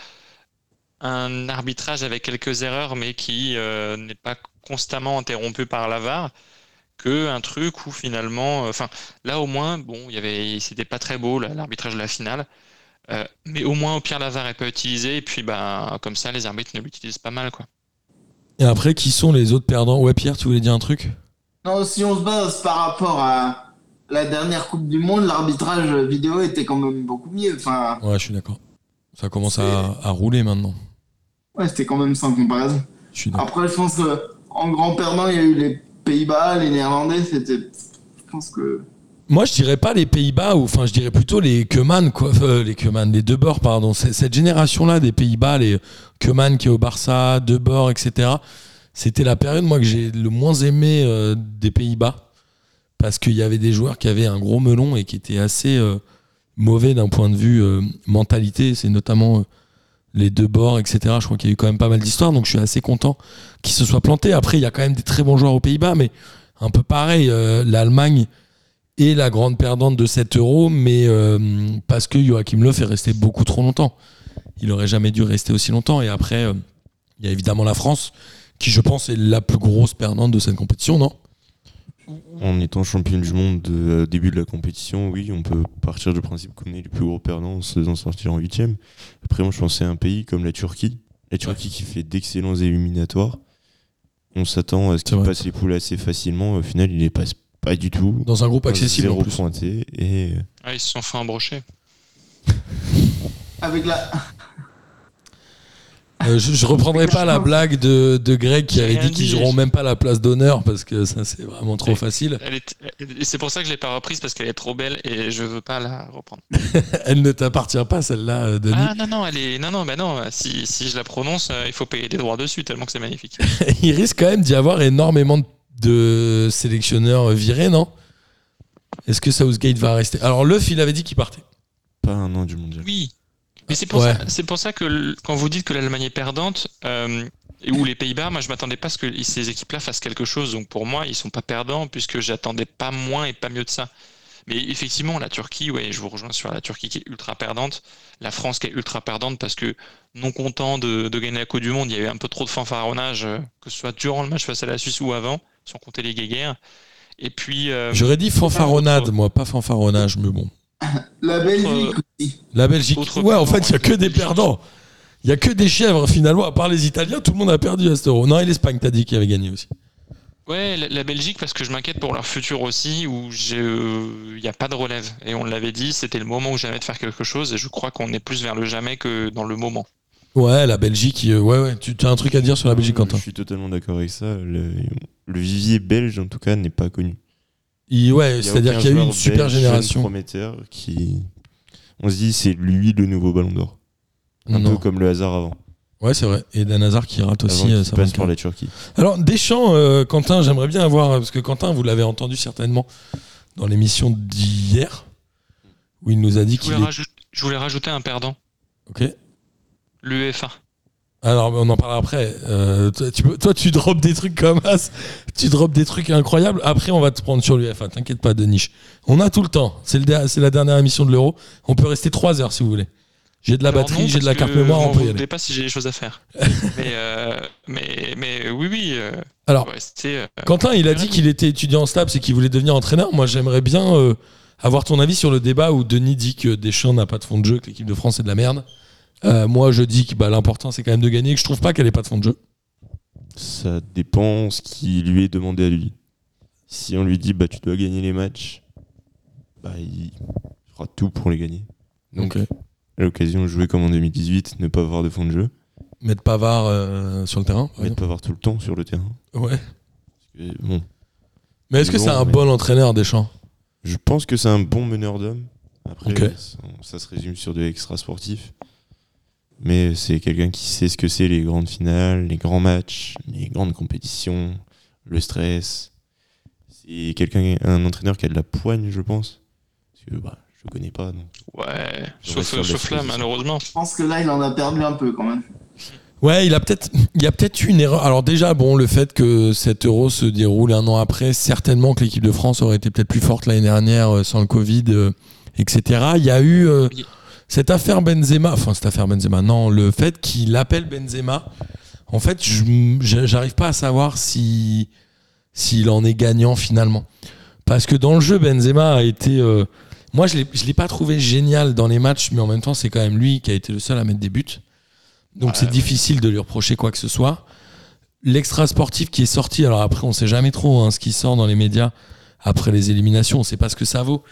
un arbitrage avec quelques erreurs, mais qui euh, n'est pas constamment interrompu par la VAR, que un truc où finalement, euh, enfin, là au moins, bon, il y avait, c'était pas très beau l'arbitrage de la finale. Euh, mais au moins, au pire, la VAR est pas utilisée, et puis bah, comme ça, les arbitres ne l'utilisent pas mal, quoi. Et après, qui sont les autres perdants? Ouais, Pierre, tu voulais dire un truc? Non, si on se base par rapport à la dernière Coupe du Monde, l'arbitrage vidéo était quand même beaucoup mieux. Enfin, Ouais, je suis d'accord. Ça commence à, à rouler maintenant. Ouais, c'était quand même sans comparaison. Après, je pense que en grand perdant, il y a eu les Pays-Bas, les Néerlandais. C'était, je pense que Moi, je dirais pas les Pays-Bas, ou enfin, je dirais plutôt les Keman, quoi. Euh, les Keman, les De Boer, pardon. Cette génération-là des Pays-Bas, les Keman qui est au Barça, De Boer, etc. C'était la période, moi, que j'ai le moins aimé euh, des Pays-Bas. Parce qu'il y avait des joueurs qui avaient un gros melon et qui étaient assez euh, mauvais d'un point de vue mentalité. C'est notamment les deux bords, etc. Je crois qu'il y a eu quand même pas mal d'histoires, donc je suis assez content qu'ils se soient plantés. Après, il y a quand même des très bons joueurs aux Pays-Bas, mais un peu pareil, euh, l'Allemagne est la grande perdante de 7 euros, mais euh, parce que Joachim Löw est resté beaucoup trop longtemps. Il aurait jamais dû rester aussi longtemps. Et après, euh, il y a évidemment la France, qui je pense est la plus grosse perdante de cette compétition, non? En étant champion du monde de euh, début de la compétition, oui, on peut partir du principe qu'on est les plus gros perdants en se faisant sortir en huitième. Après, moi, je pensais à un pays comme la Turquie. La Turquie qui fait d'excellents éliminatoires. On s'attend à ce qu'il passe les poules assez facilement. Au final, il les passe pas du tout. Dans un groupe accessible en Zéro plus. pointé. Et euh, Ah, ils se sont fait embrocher. avec la, Euh, je, je reprendrai pas la blague de, de Greg qui avait dit qu'ils joueront même pas la place d'honneur parce que ça c'est vraiment trop facile. C'est pour ça que je l'ai pas reprise parce qu'elle est trop belle et je veux pas la reprendre. Elle ne t'appartient pas celle-là, euh, Denis. Ah non non, elle est non non bah non. Si, si je la prononce, euh, il faut payer des droits dessus tellement que c'est magnifique. Il risque quand même d'y avoir énormément de- de sélectionneurs virés, non? Est-ce que Southgate va rester? Alors Leuf, il avait dit qu'il partait. pas un an du mondial. Oui. Mais c'est pour, Ouais. ça- c'est pour ça que quand vous dites que l'Allemagne est perdante, euh, ou les Pays-Bas, moi je m'attendais pas à ce que ces équipes-là fassent quelque chose. Donc pour moi, ils sont pas perdants puisque j'attendais pas moins et pas mieux de ça. Mais effectivement, la Turquie, ouais, je vous rejoins sur la Turquie qui est ultra perdante, la France qui est ultra perdante parce que non content de, de gagner la Coupe du Monde, il y a eu un peu trop de fanfaronnage, euh, que ce soit durant le match face à la Suisse ou avant, sans compter les guéguerres. Et puis, euh, J'aurais dit fanfaronnade, moi, pas fanfaronnage, mais bon. La Belgique aussi. La Belgique. Autre ouais, en perdant, fait, il y a ouais, que la des Belgique. perdants. Il y a que des chèvres finalement, à part les Italiens, tout le monde a perdu à cet euro. Non, et l'Espagne, t'as dit qu'il avait gagné aussi. Ouais, la, la Belgique, parce que je m'inquiète pour leur futur aussi, où il n'y a pas de relève. Et on l'avait dit, c'était le moment ou jamais de faire quelque chose, et je crois qu'on est plus vers le jamais que dans le moment. Ouais, la Belgique, euh, ouais, ouais. Tu as un truc à dire sur la Belgique, Quentin? Je suis totalement d'accord avec ça. Le, le vivier belge, en tout cas, n'est pas connu. Il- Ouais, c'est-à-dire qu'il y a eu une super génération. prometteur qui. On se dit, c'est lui le nouveau ballon d'or. Un Non. peu comme le hasard avant. Ouais, c'est vrai. Et Dan Hazard qui rate aussi avant euh, passe par la Turquie. Alors, Deschamps, euh, Quentin, j'aimerais bien avoir, parce que Quentin, vous l'avez entendu certainement dans l'émission d'hier, où il nous a dit Je qu'il est... rajouter, je voulais rajouter un perdant. Ok. L'UEFA. Alors, on en parlera après. Euh, toi, tu peux- toi, tu drops des trucs comme as. Tu drops des trucs incroyables. Après, on va te prendre sur l'UFA. T'inquiète pas, Denis. On a tout le temps. C'est le la dernière émission de l'Euro. On peut rester trois heures si vous voulez. J'ai de la Alors batterie, j'ai de la carte mémoire, on m'en peut y voulez aller. pas si j'ai des choses à faire. mais, euh, mais, mais oui, oui. euh, Alors, Quentin, il a dit qu'il était étudiant en STAPS et qu'il voulait devenir entraîneur. Moi, j'aimerais bien avoir ton avis sur le débat où Denis dit que Deschamps n'a pas de fond de jeu, que l'équipe de France est de la merde. Euh, moi, je dis que bah, l'important, c'est quand même de gagner, que je trouve pas qu'elle ait pas de fond de jeu. Ça dépend ce qui lui est demandé à lui. Si on lui dit bah tu dois gagner les matchs, bah il fera tout pour les gagner. Donc Ok. à l'occasion jouer comme en 2018, ne pas avoir de fond de jeu, Mettre Pavard euh, sur le terrain. pas avoir tout le temps sur le terrain. Ouais. Bon, Mais est-ce que c'est un mais- bon entraîneur, Deschamps? Je pense que c'est un bon meneur d'hommes. Après, ça se résume sur de l'extra sportif. Mais c'est quelqu'un qui sait ce que c'est les grandes finales, les grands matchs, les grandes compétitions, le stress. C'est quelqu'un, un entraîneur qui a de la poigne, je pense. Parce que bah, je le connais pas. Donc. ouais, Je sauf, sur sauf là, malheureusement. Je pense que là, il en a perdu un peu quand même. Ouais, il a peut-être, il y a peut-être eu une erreur. Alors déjà, bon, le fait que cet Euro se déroule un an après, certainement que l'équipe de France aurait été peut-être plus forte l'année dernière euh, sans le Covid, euh, etc. Il y a eu euh. Cette affaire Benzema, enfin cette affaire Benzema, non, le fait qu'il appelle Benzema. En fait, j'arrive pas à savoir si s'il en est gagnant finalement, parce que dans le jeu, Benzema a été euh, moi, je l'ai, je l'ai pas trouvé génial dans les matchs, mais en même temps, c'est quand même lui qui a été le seul à mettre des buts. Donc Ouais, c'est ouais. difficile de lui reprocher quoi que ce soit. L'extra sportif qui est sorti, alors après, on sait jamais trop hein, ce qui sort dans les médias après les éliminations, on sait pas ce que ça vaut.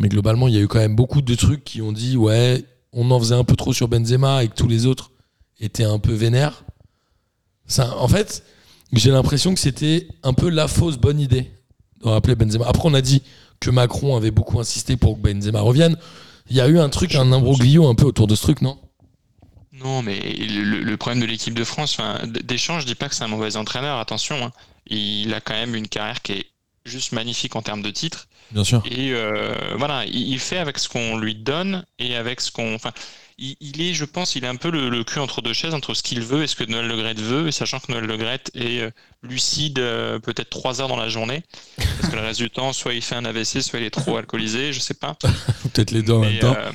Mais globalement, il y a eu quand même beaucoup de trucs qui ont dit ouais, on en faisait un peu trop sur Benzema et que tous les autres étaient un peu vénères. Ça, en fait, j'ai l'impression que c'était un peu la fausse bonne idée de rappeler Benzema. Après, on a dit que Macron avait beaucoup insisté pour que Benzema revienne. Il y a eu un truc, un imbroglio un peu autour de ce truc, non? Non, mais le, problème de l'équipe de France, enfin, Deschamps, je dis pas que c'est un mauvais entraîneur, attention. hein. Il a quand même une carrière qui est juste magnifique en termes de titres. Bien sûr. Et euh, voilà, il, il fait avec ce qu'on lui donne et avec ce qu'on. Enfin, il, il est, je pense, il est un peu le, le cul entre deux chaises, entre ce qu'il veut et ce que Noël Le Graët veut, et sachant que Noël Le Graët est euh, lucide euh, peut-être trois heures dans la journée, parce que le reste du temps, soit il fait un AVC, soit il est trop alcoolisé, je sais pas. Peut-être les deux en Mais, même temps. euh,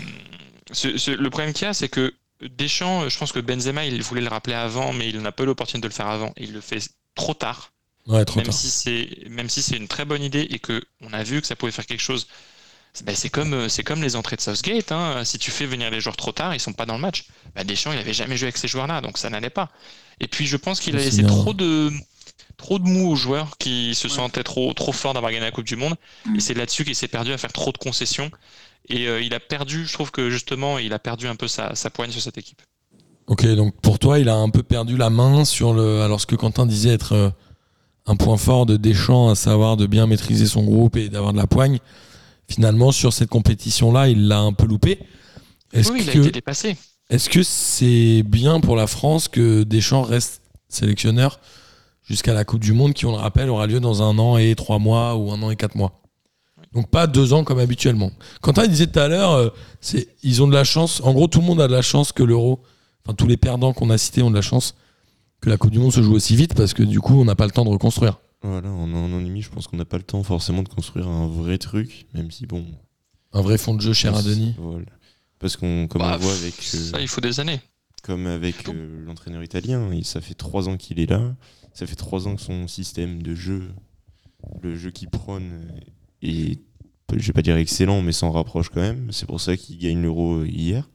ce- ce- le problème qu'il y a, c'est que Deschamps, je pense que Benzema, il voulait le rappeler avant, mais il n'a pas eu l'opportunité de le faire avant, et il le fait trop tard Ouais, trop même tard. si c'est même si c'est une très bonne idée et que on a vu que ça pouvait faire quelque chose c'est ben, c'est comme euh, c'est comme les entrées de Southgate hein. si tu fais venir les joueurs trop tard ils sont pas dans le match bah, Deschamps il avait jamais joué avec ces joueurs là donc ça n'allait pas et puis je pense qu'il a laissé trop de trop de mou aux joueurs qui se Ouais. sentaient trop trop forts d'avoir gagné la Coupe du Monde Mm. et c'est là-dessus qu'il s'est perdu à faire trop de concessions et euh, il a perdu je trouve que justement il a perdu un peu sa, sa poigne sur cette équipe Ok, donc pour toi, il a un peu perdu la main sur le. Alors, ce que Quentin disait être euh, un point fort de Deschamps, à savoir de bien maîtriser son groupe et d'avoir de la poigne. Finalement, sur cette compétition-là, il l'a un peu loupé. Est-ce oui il a que été dépassé est-ce que c'est bien pour la France que Deschamps reste sélectionneur jusqu'à la Coupe du Monde, qui, on le rappelle, aura lieu dans un an et trois mois ou un an et quatre mois? Donc pas deux ans comme habituellement. Quentin disait tout à l'heure, euh, ils ont de la chance. En gros, tout le monde a de la chance que l'Euro, enfin tous les perdants qu'on a cités ont de la chance que la Coupe du Monde se joue aussi vite parce que du coup, on n'a pas le temps de reconstruire. Voilà, en un an et demi, je pense qu'on n'a pas le temps forcément de construire un vrai truc, même si bon. Un vrai fond de jeu cher à Denis. Voilà. Parce qu'on, comme Bah, on voit avec, euh, ça il faut des années comme avec euh, l'entraîneur italien, il- ça fait trois ans qu'il est là. Ça fait trois ans que son système de jeu, le jeu qu'il prône, est, je vais pas dire excellent, mais s'en rapproche quand même. C'est pour ça qu'il gagne l'Euro hier.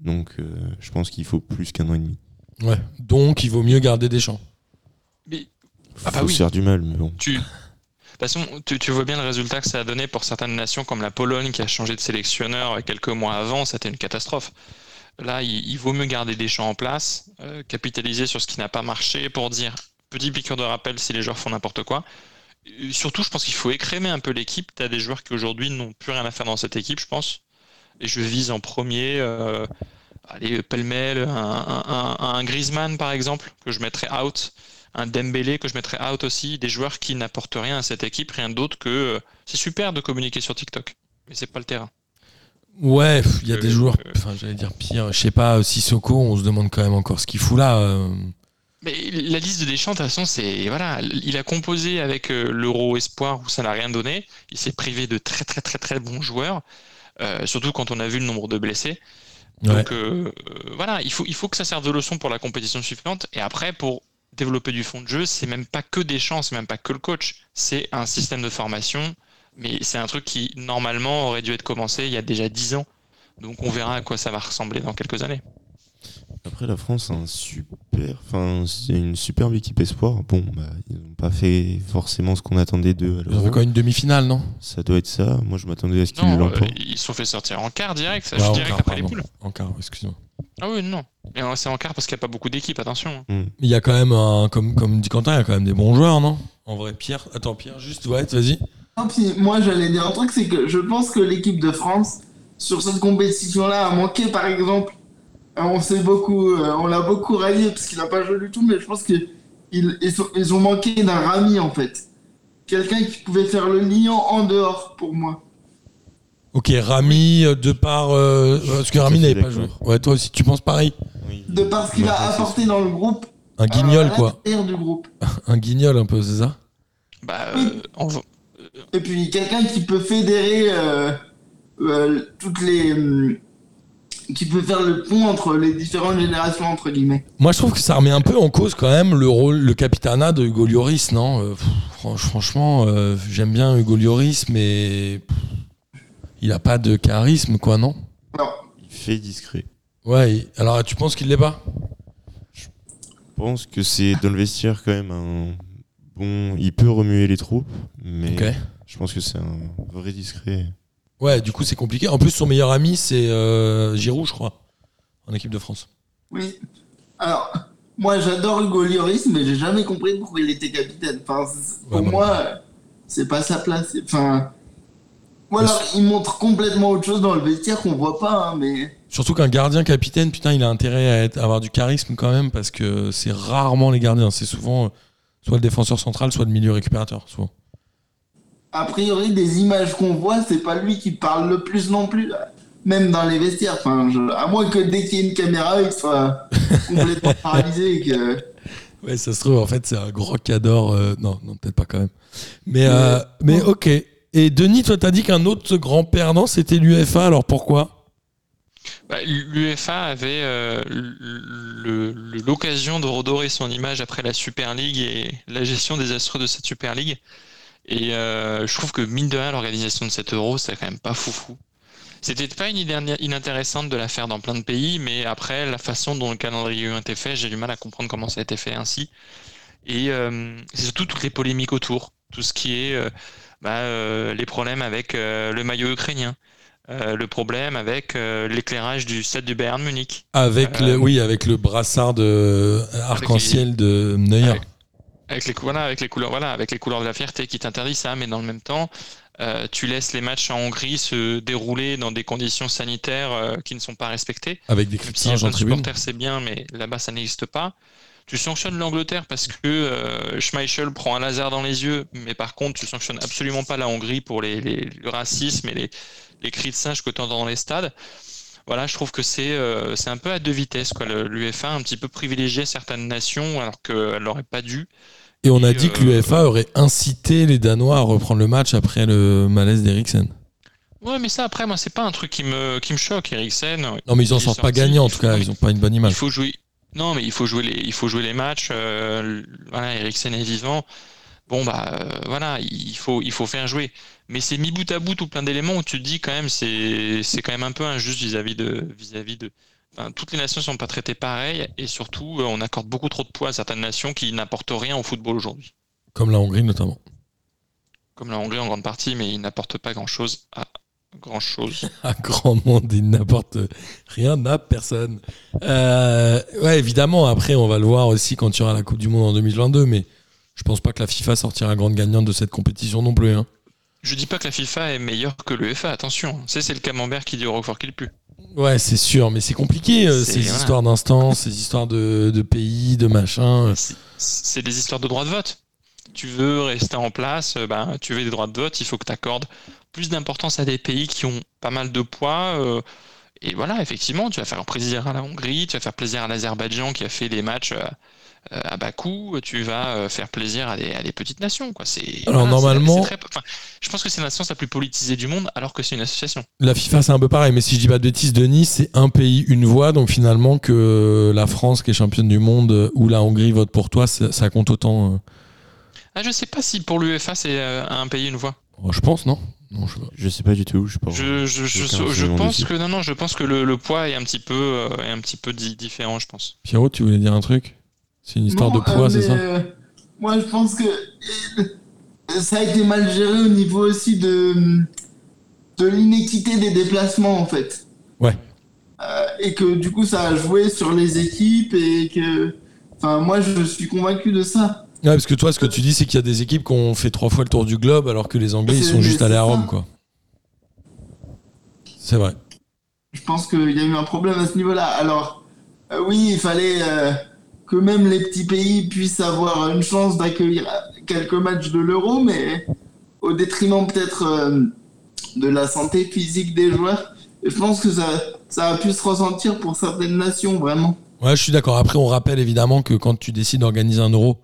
Donc, euh, je pense qu'il faut plus qu'un an et demi. Ouais. Donc, il vaut mieux garder Deschamps. mais Faut Ah bah oui. se faire du mal, mais bon. tu, de toute façon, tu, tu vois bien le résultat que ça a donné pour certaines nations comme la Pologne qui a changé de sélectionneur quelques mois avant, c'était une catastrophe. Là, il, il vaut mieux garder des champs en place, euh, capitaliser sur ce qui n'a pas marché pour dire petit piqûre de rappel si les joueurs font n'importe quoi. Et surtout, je pense qu'il faut écrémer un peu l'équipe. Tu as des joueurs qui aujourd'hui n'ont plus rien à faire dans cette équipe, je pense. Et je vise en premier, euh, allez, pêle-mêle, un, un, un- un Griezmann par exemple, que je mettrais out un Dembélé que je mettrais out aussi, des joueurs qui n'apportent rien à cette équipe, rien d'autre que euh, c'est super de communiquer sur TikTok, mais c'est pas le terrain. Ouais, il y a Euh, des joueurs, euh, enfin j'allais dire pire, je sais pas, Sissoko, on se demande quand même encore ce qu'il fout là. euh. Mais la liste de Deschamps, de toute façon, c'est voilà, il a composé avec l'Euro Espoir où ça n'a rien donné. Il s'est privé de très très très très bons joueurs, euh, surtout quand on a vu le nombre de blessés. Ouais. Donc euh, euh, voilà, il faut il faut que ça serve de leçon pour la compétition suivante. Et après, pour développer du fond de jeu, c'est même pas que Deschamps, c'est même pas que le coach, c'est un système de formation. Mais c'est un truc qui normalement aurait dû être commencé il y a déjà 10 ans. Donc on verra à quoi ça va ressembler dans quelques années. Après, la France a un super, enfin, une superbe équipe espoir. Bon, bah, ils pas fait forcément ce qu'on attendait d'eux. Ils ont fait quand même une demi-finale, non? Ça doit être ça. Moi, je m'attendais à ce qu'ils l'emportent. euh, ils se sont fait sortir en quart direct, ça en direct quart, après les poules. En quart, excuse-moi. Ah oui, non. Mais euh, c'est en quart parce qu'il n'y a pas beaucoup d'équipes, attention. hein. Hmm. Il y a quand même, un, comme, comme dit Quentin, il y a quand même des bons joueurs, non? En vrai, Pierre, attends, Pierre, juste, ouais, vas-y. Non, puis moi j'allais dire un truc, c'est que je pense que l'équipe de France, sur cette compétition-là, a manqué par exemple. euh, On s'est beaucoup, on l'a beaucoup rallié parce qu'il n'a pas joué du tout, mais je pense qu'ils ils, ils sont- ils ont manqué d'un Rami en fait. Quelqu'un qui pouvait faire le lion en dehors pour moi. Ok, Rami, euh, de par. euh, parce que Rami n'avait pas joué. Ouais, toi aussi, tu penses pareil Oui. De par ce qu'il a c'est- apporté dans le groupe. Un guignol, euh, quoi. l'intérieur du groupe. Un guignol, un peu, c'est ça? Bah, euh, Et puis quelqu'un qui peut fédérer euh, euh, toutes les. Qui peut faire le pont entre les différentes générations, entre guillemets. Moi, je trouve que ça remet un peu en cause quand même le rôle, le capitanat de Hugo Lloris, non? Euh, pff, Franchement, euh, j'aime bien Hugo Lloris, mais pff, il a pas de charisme, quoi, non? Alors, Il fait discret. Ouais. Alors, tu penses qu'il l'est pas? Je pense que c'est dans le vestiaire quand même un bon. Il peut remuer les troupes, mais je pense que c'est un vrai discret. Ouais, du coup, c'est compliqué. En plus, son meilleur ami, c'est euh, Giroud, je crois, en équipe de France. oui. Alors, moi j'adore Hugo Lloris, mais j'ai jamais compris pourquoi il était capitaine. Enfin, pour Ouais, moi euh, c'est pas sa place. Enfin. Alors, il montre complètement autre chose dans le vestiaire qu'on voit pas, hein, mais. Surtout qu'un gardien capitaine, putain, il a intérêt à être- à avoir du charisme quand même, parce que c'est rarement les gardiens. C'est souvent euh, soit le défenseur central, soit le milieu récupérateur. Souvent. A priori, des images qu'on voit, c'est pas lui qui parle le plus non plus, même dans les vestiaires. Enfin, je- à moins que dès qu'il y ait une caméra, il soit complètement paralysé et que. Ouais, ça se trouve, en fait, c'est un gros cador. euh, non, non, peut-être pas quand même. Mais, euh, mais ok. Et Denis, toi, t'as dit qu'un autre grand perdant, c'était l'UFA, alors pourquoi? Bah, l'UEFA avait euh, l'occasion de redorer son image après la Super League et la gestion désastreuse de cette Super League. Et euh, je trouve que mine de rien, l'organisation de cet euro, c'est quand même pas foufou. C'était pas une idée inintéressante de la faire dans plein de pays, mais après, la façon dont le calendrier a été fait, j'ai du mal à comprendre comment ça a été fait ainsi. Et euh, c'est surtout toutes les polémiques autour, tout ce qui est euh, bah, les problèmes avec le maillot ukrainien, euh, le problème avec euh, l'éclairage du stade du Bayern Munich, avec Euh, le, Oui, avec le brassard de arc-en-ciel de Neuer. Avec- avec les, voilà, avec les couleurs, voilà, avec les couleurs de la fierté qui t'interdit ça, mais dans le même temps, euh, tu laisses les matchs en Hongrie se dérouler dans des conditions sanitaires euh, qui ne sont pas respectées. Avec des singe plein en supporters, c'est bien, mais là-bas, ça n'existe pas. Tu sanctionnes l'Angleterre parce que euh, Schmeichel prend un laser dans les yeux, mais par contre, tu sanctionnes absolument pas la Hongrie pour les, les- le racisme et les, les cris de singe que tu entends dans les stades. Voilà, je trouve que c'est c'est un peu à deux vitesses. L'UEFA a un petit peu privilégié certaines nations alors qu'elle n'aurait pas dû. Et on a dit que euh, l'UFA aurait incité les Danois à reprendre le match après le malaise d'Eriksen. Ouais, mais ça, après, moi, c'est pas un truc qui me, qui me choque, Eriksen. Non, mais ils en Il sortent pas gagnants, en il tout cas. Ils ont pas une bonne Il image. faut jouer. Non, mais il faut jouer les, il faut jouer les matchs. euh, voilà, Eriksen est vivant. Bon, bah, euh, voilà, il faut, il faut faire jouer. Mais c'est mis bout à bout tout plein d'éléments où tu te dis quand même, c'est, quand même un peu injuste vis-à-vis de, vis-à-vis de. Enfin, toutes les nations ne sont pas traitées pareil et surtout, euh, on accorde beaucoup trop de poids à certaines nations qui n'apportent rien au football aujourd'hui. Comme la Hongrie, notamment. Comme la Hongrie en grande partie, mais ils n'apportent pas grand-chose à grand-chose. Un grand monde, il n'apporte rien à personne. Euh, ouais, évidemment, après, on va le voir aussi quand il y aura la Coupe du Monde en 2022, mais je pense pas que la FIFA sortira grande gagnante de cette compétition non plus. hein. Je dis pas que la FIFA est meilleure que l'UEFA, attention. C'est, c'est le camembert qui dit au Roquefort qu'il pue. Ouais, c'est sûr, mais c'est compliqué, euh, ces voilà. histoires d'instants, ces histoires de, de pays, de machin. C'est- C'est des histoires de droits de vote. Tu veux rester en place, euh, ben, tu veux des droits de vote, il faut que tu accordes plus d'importance à des pays qui ont pas mal de poids. euh, et voilà, effectivement, tu vas faire plaisir à la Hongrie, tu vas faire plaisir à l'Azerbaïdjan qui a fait les matchs euh, euh, à Bakou, tu vas euh, faire plaisir à des, à des petites nations. Quoi. C'est, Alors, normalement- c'est très- enfin, je pense que c'est l'instance la plus politisée du monde alors que c'est une association. La FIFA, c'est un peu pareil, mais si je dis pas de bêtises, Denis, c'est un pays, une voix. Donc finalement, que la France, qui est championne du monde, euh, ou la Hongrie vote pour toi, ça, ça compte autant. euh. Ah, je sais pas si pour l'UEFA c'est euh, un pays une voix. Oh, je pense, non Non, je sais pas. Je sais pas du tout. Je, pas. Je, je, je, aucun je renseignement pense que non non, je pense que le, le poids est un petit peu euh, est un petit peu di- différent, je pense. Pierrot, tu voulais dire un truc? C'est une histoire Non, de poids, euh, c'est ça euh, Moi, je pense que euh, ça a été mal géré au niveau aussi de, de l'inéquité des déplacements, en fait. Ouais. Euh, et que du coup, ça a joué sur les équipes et que. Enfin, moi, je suis convaincu de ça. Ouais, parce que toi, ce que tu dis, c'est qu'il y a des équipes qui ont fait trois fois le tour du globe, alors que les Anglais, ils sont juste allés à ça. Rome, quoi. C'est vrai. Je pense qu'il y a eu un problème à ce niveau-là. Alors, euh, oui, il fallait euh, que même les petits pays puissent avoir une chance d'accueillir quelques matchs de l'Euro, mais au détriment peut-être euh, de la santé physique des joueurs. Et je pense que ça, ça a pu se ressentir pour certaines nations, vraiment. Ouais, je suis d'accord. Après, on rappelle évidemment que quand tu décides d'organiser un euro,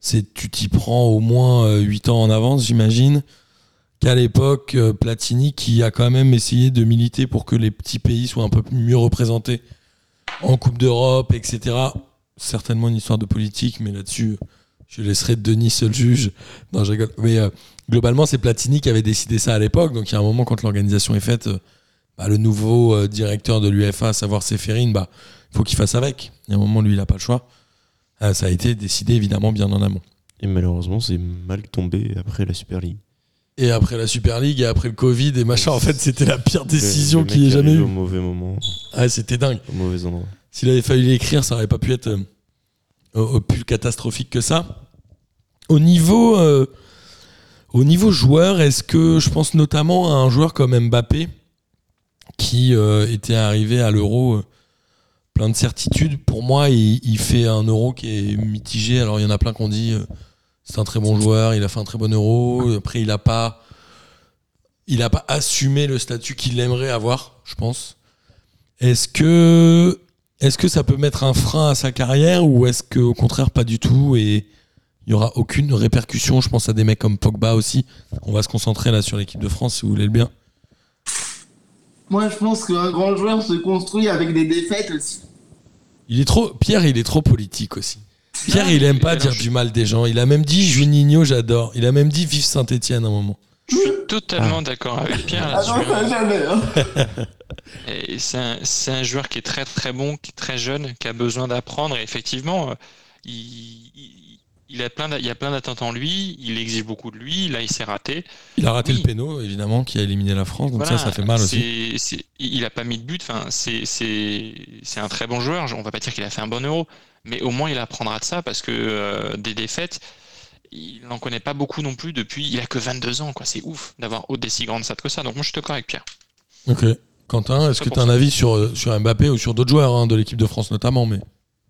c'est tu t'y prends au moins 8 ans en avance, j'imagine. Qu'à l'époque, euh, Platini, qui a quand même essayé de militer pour que les petits pays soient un peu mieux représentés en Coupe d'Europe, etc. Certainement une histoire de politique, mais là-dessus, je laisserai Denis seul juge. Non, je rigole. Mais euh, globalement, c'est Platini qui avait décidé ça à l'époque. Donc il y a un moment, quand l'organisation est faite, euh, bah, le nouveau euh, directeur de l'UEFA, à savoir Séphérine, bah, il faut qu'il fasse avec. Il y a un moment, lui, il n'a pas le choix. Ça a été décidé évidemment bien en amont. Et malheureusement, c'est mal tombé après la Super League. Et après la Super League et après le Covid et machin, en fait, c'était la pire décision qu'il ait jamais arrive eu. Au mauvais moment, Ouais, c'était dingue. au mauvais endroit. S'il avait fallu l'écrire, ça aurait pas pu être euh, plus catastrophique que ça. Au niveau, euh, au niveau joueur, est-ce que je pense notamment à un joueur comme Mbappé qui euh, était arrivé à l'Euro plein de certitudes. Pour moi, il, fait un Euro qui est mitigé. Alors il y en a plein qui ont dit c'est un très bon joueur, il a fait un très bon Euro. Après, il pas, il a pas assumé le statut qu'il aimerait avoir, je pense. Est-ce que est-ce que ça peut mettre un frein à sa carrière ou est-ce que au contraire pas du tout et il y aura aucune répercussion? Je pense à des mecs comme Pogba aussi. On va se concentrer là sur l'équipe de France si vous voulez le bien. Moi, je pense qu'un grand joueur se construit avec des défaites aussi. Il est trop Pierre, il est trop politique aussi. Pierre, il aime pas dire du mal des gens. Il a même dit Juninho, j'adore. Il a même dit vive Saint-Étienne à un moment. Totalement d'accord avec Pierre Ah non, là-dessus. ça jamais. Hein. Et c'est un, joueur qui est très très bon, qui est très jeune, qui a besoin d'apprendre. Et effectivement, euh, il, il, il a plein il y a plein d'attentes en lui, il exige beaucoup de lui. Là, il s'est raté. Il a raté Oui. le péno, évidemment, qui a éliminé la France. Donc Voilà, ça, ça fait mal aussi. il a pas mis de but. Enfin, c'est un très bon joueur. On va pas dire qu'il a fait un bon euro, mais au moins il apprendra de ça parce que euh, des défaites, il n'en connaît pas beaucoup non plus depuis. Il a que 22 ans, quoi. C'est ouf d'avoir des si grandes stats que ça. Donc moi, je suis d'accord avec Pierre. Ok. Quentin, est-ce que tu as un avis sur, euh, sur Mbappé ou sur d'autres joueurs hein, de l'équipe de France notamment mais...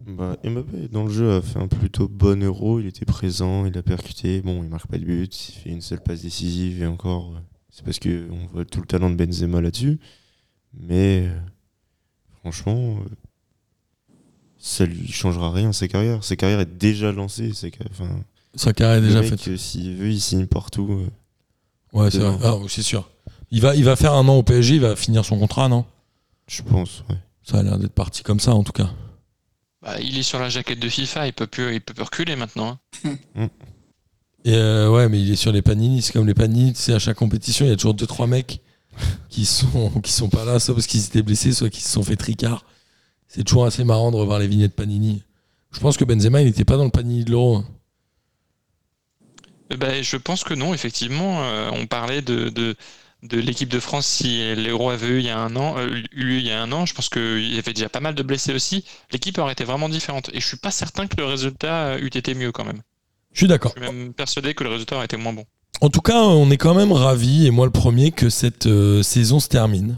Bah, Mbappé, dans le jeu, a fait un plutôt bon euro. Il était présent, il a percuté. Bon, il marque pas de but, il fait une seule passe décisive et encore, euh, c'est parce que on voit tout le talent de Benzema là-dessus. Mais euh, franchement, ça lui changera rien sa carrière. Sa carrière est déjà lancée. Enfin, Sa carrière est déjà mec, faite. euh, S'il veut, il signe partout. euh, Ouais, c'est vrai. Ah, oui, c'est sûr. Il va, il va faire un an au PSG, il va finir son contrat, non? Je pense, ouais. Ça a l'air d'être parti comme ça en tout cas. Bah, il est sur la jaquette de FIFA. Il peut plus, il peut plus reculer maintenant. hein. Et euh, ouais, mais il est sur les panini. C'est comme les panini, tu sais, à chaque compétition, il y a toujours deux trois mecs qui sont qui sont pas là, soit parce qu'ils étaient blessés, soit qui se sont fait tricard. C'est toujours assez marrant de revoir les vignettes panini. Je pense que Benzema, il n'était pas dans le panini de l'euro. hein. Eh ben, je pense que non, effectivement. euh, on parlait de, de, de l'équipe de France si l'Euro avait eu il y a un an, euh, eu lieu il y a un an. Je pense qu'il y avait déjà pas mal de blessés aussi. L'équipe aurait été vraiment différente. Et je suis pas certain que le résultat eût été mieux quand même. Je suis d'accord. Je suis même persuadé que le résultat aurait été moins bon. En tout cas, on est quand même ravis, et moi le premier, que cette euh, saison se termine.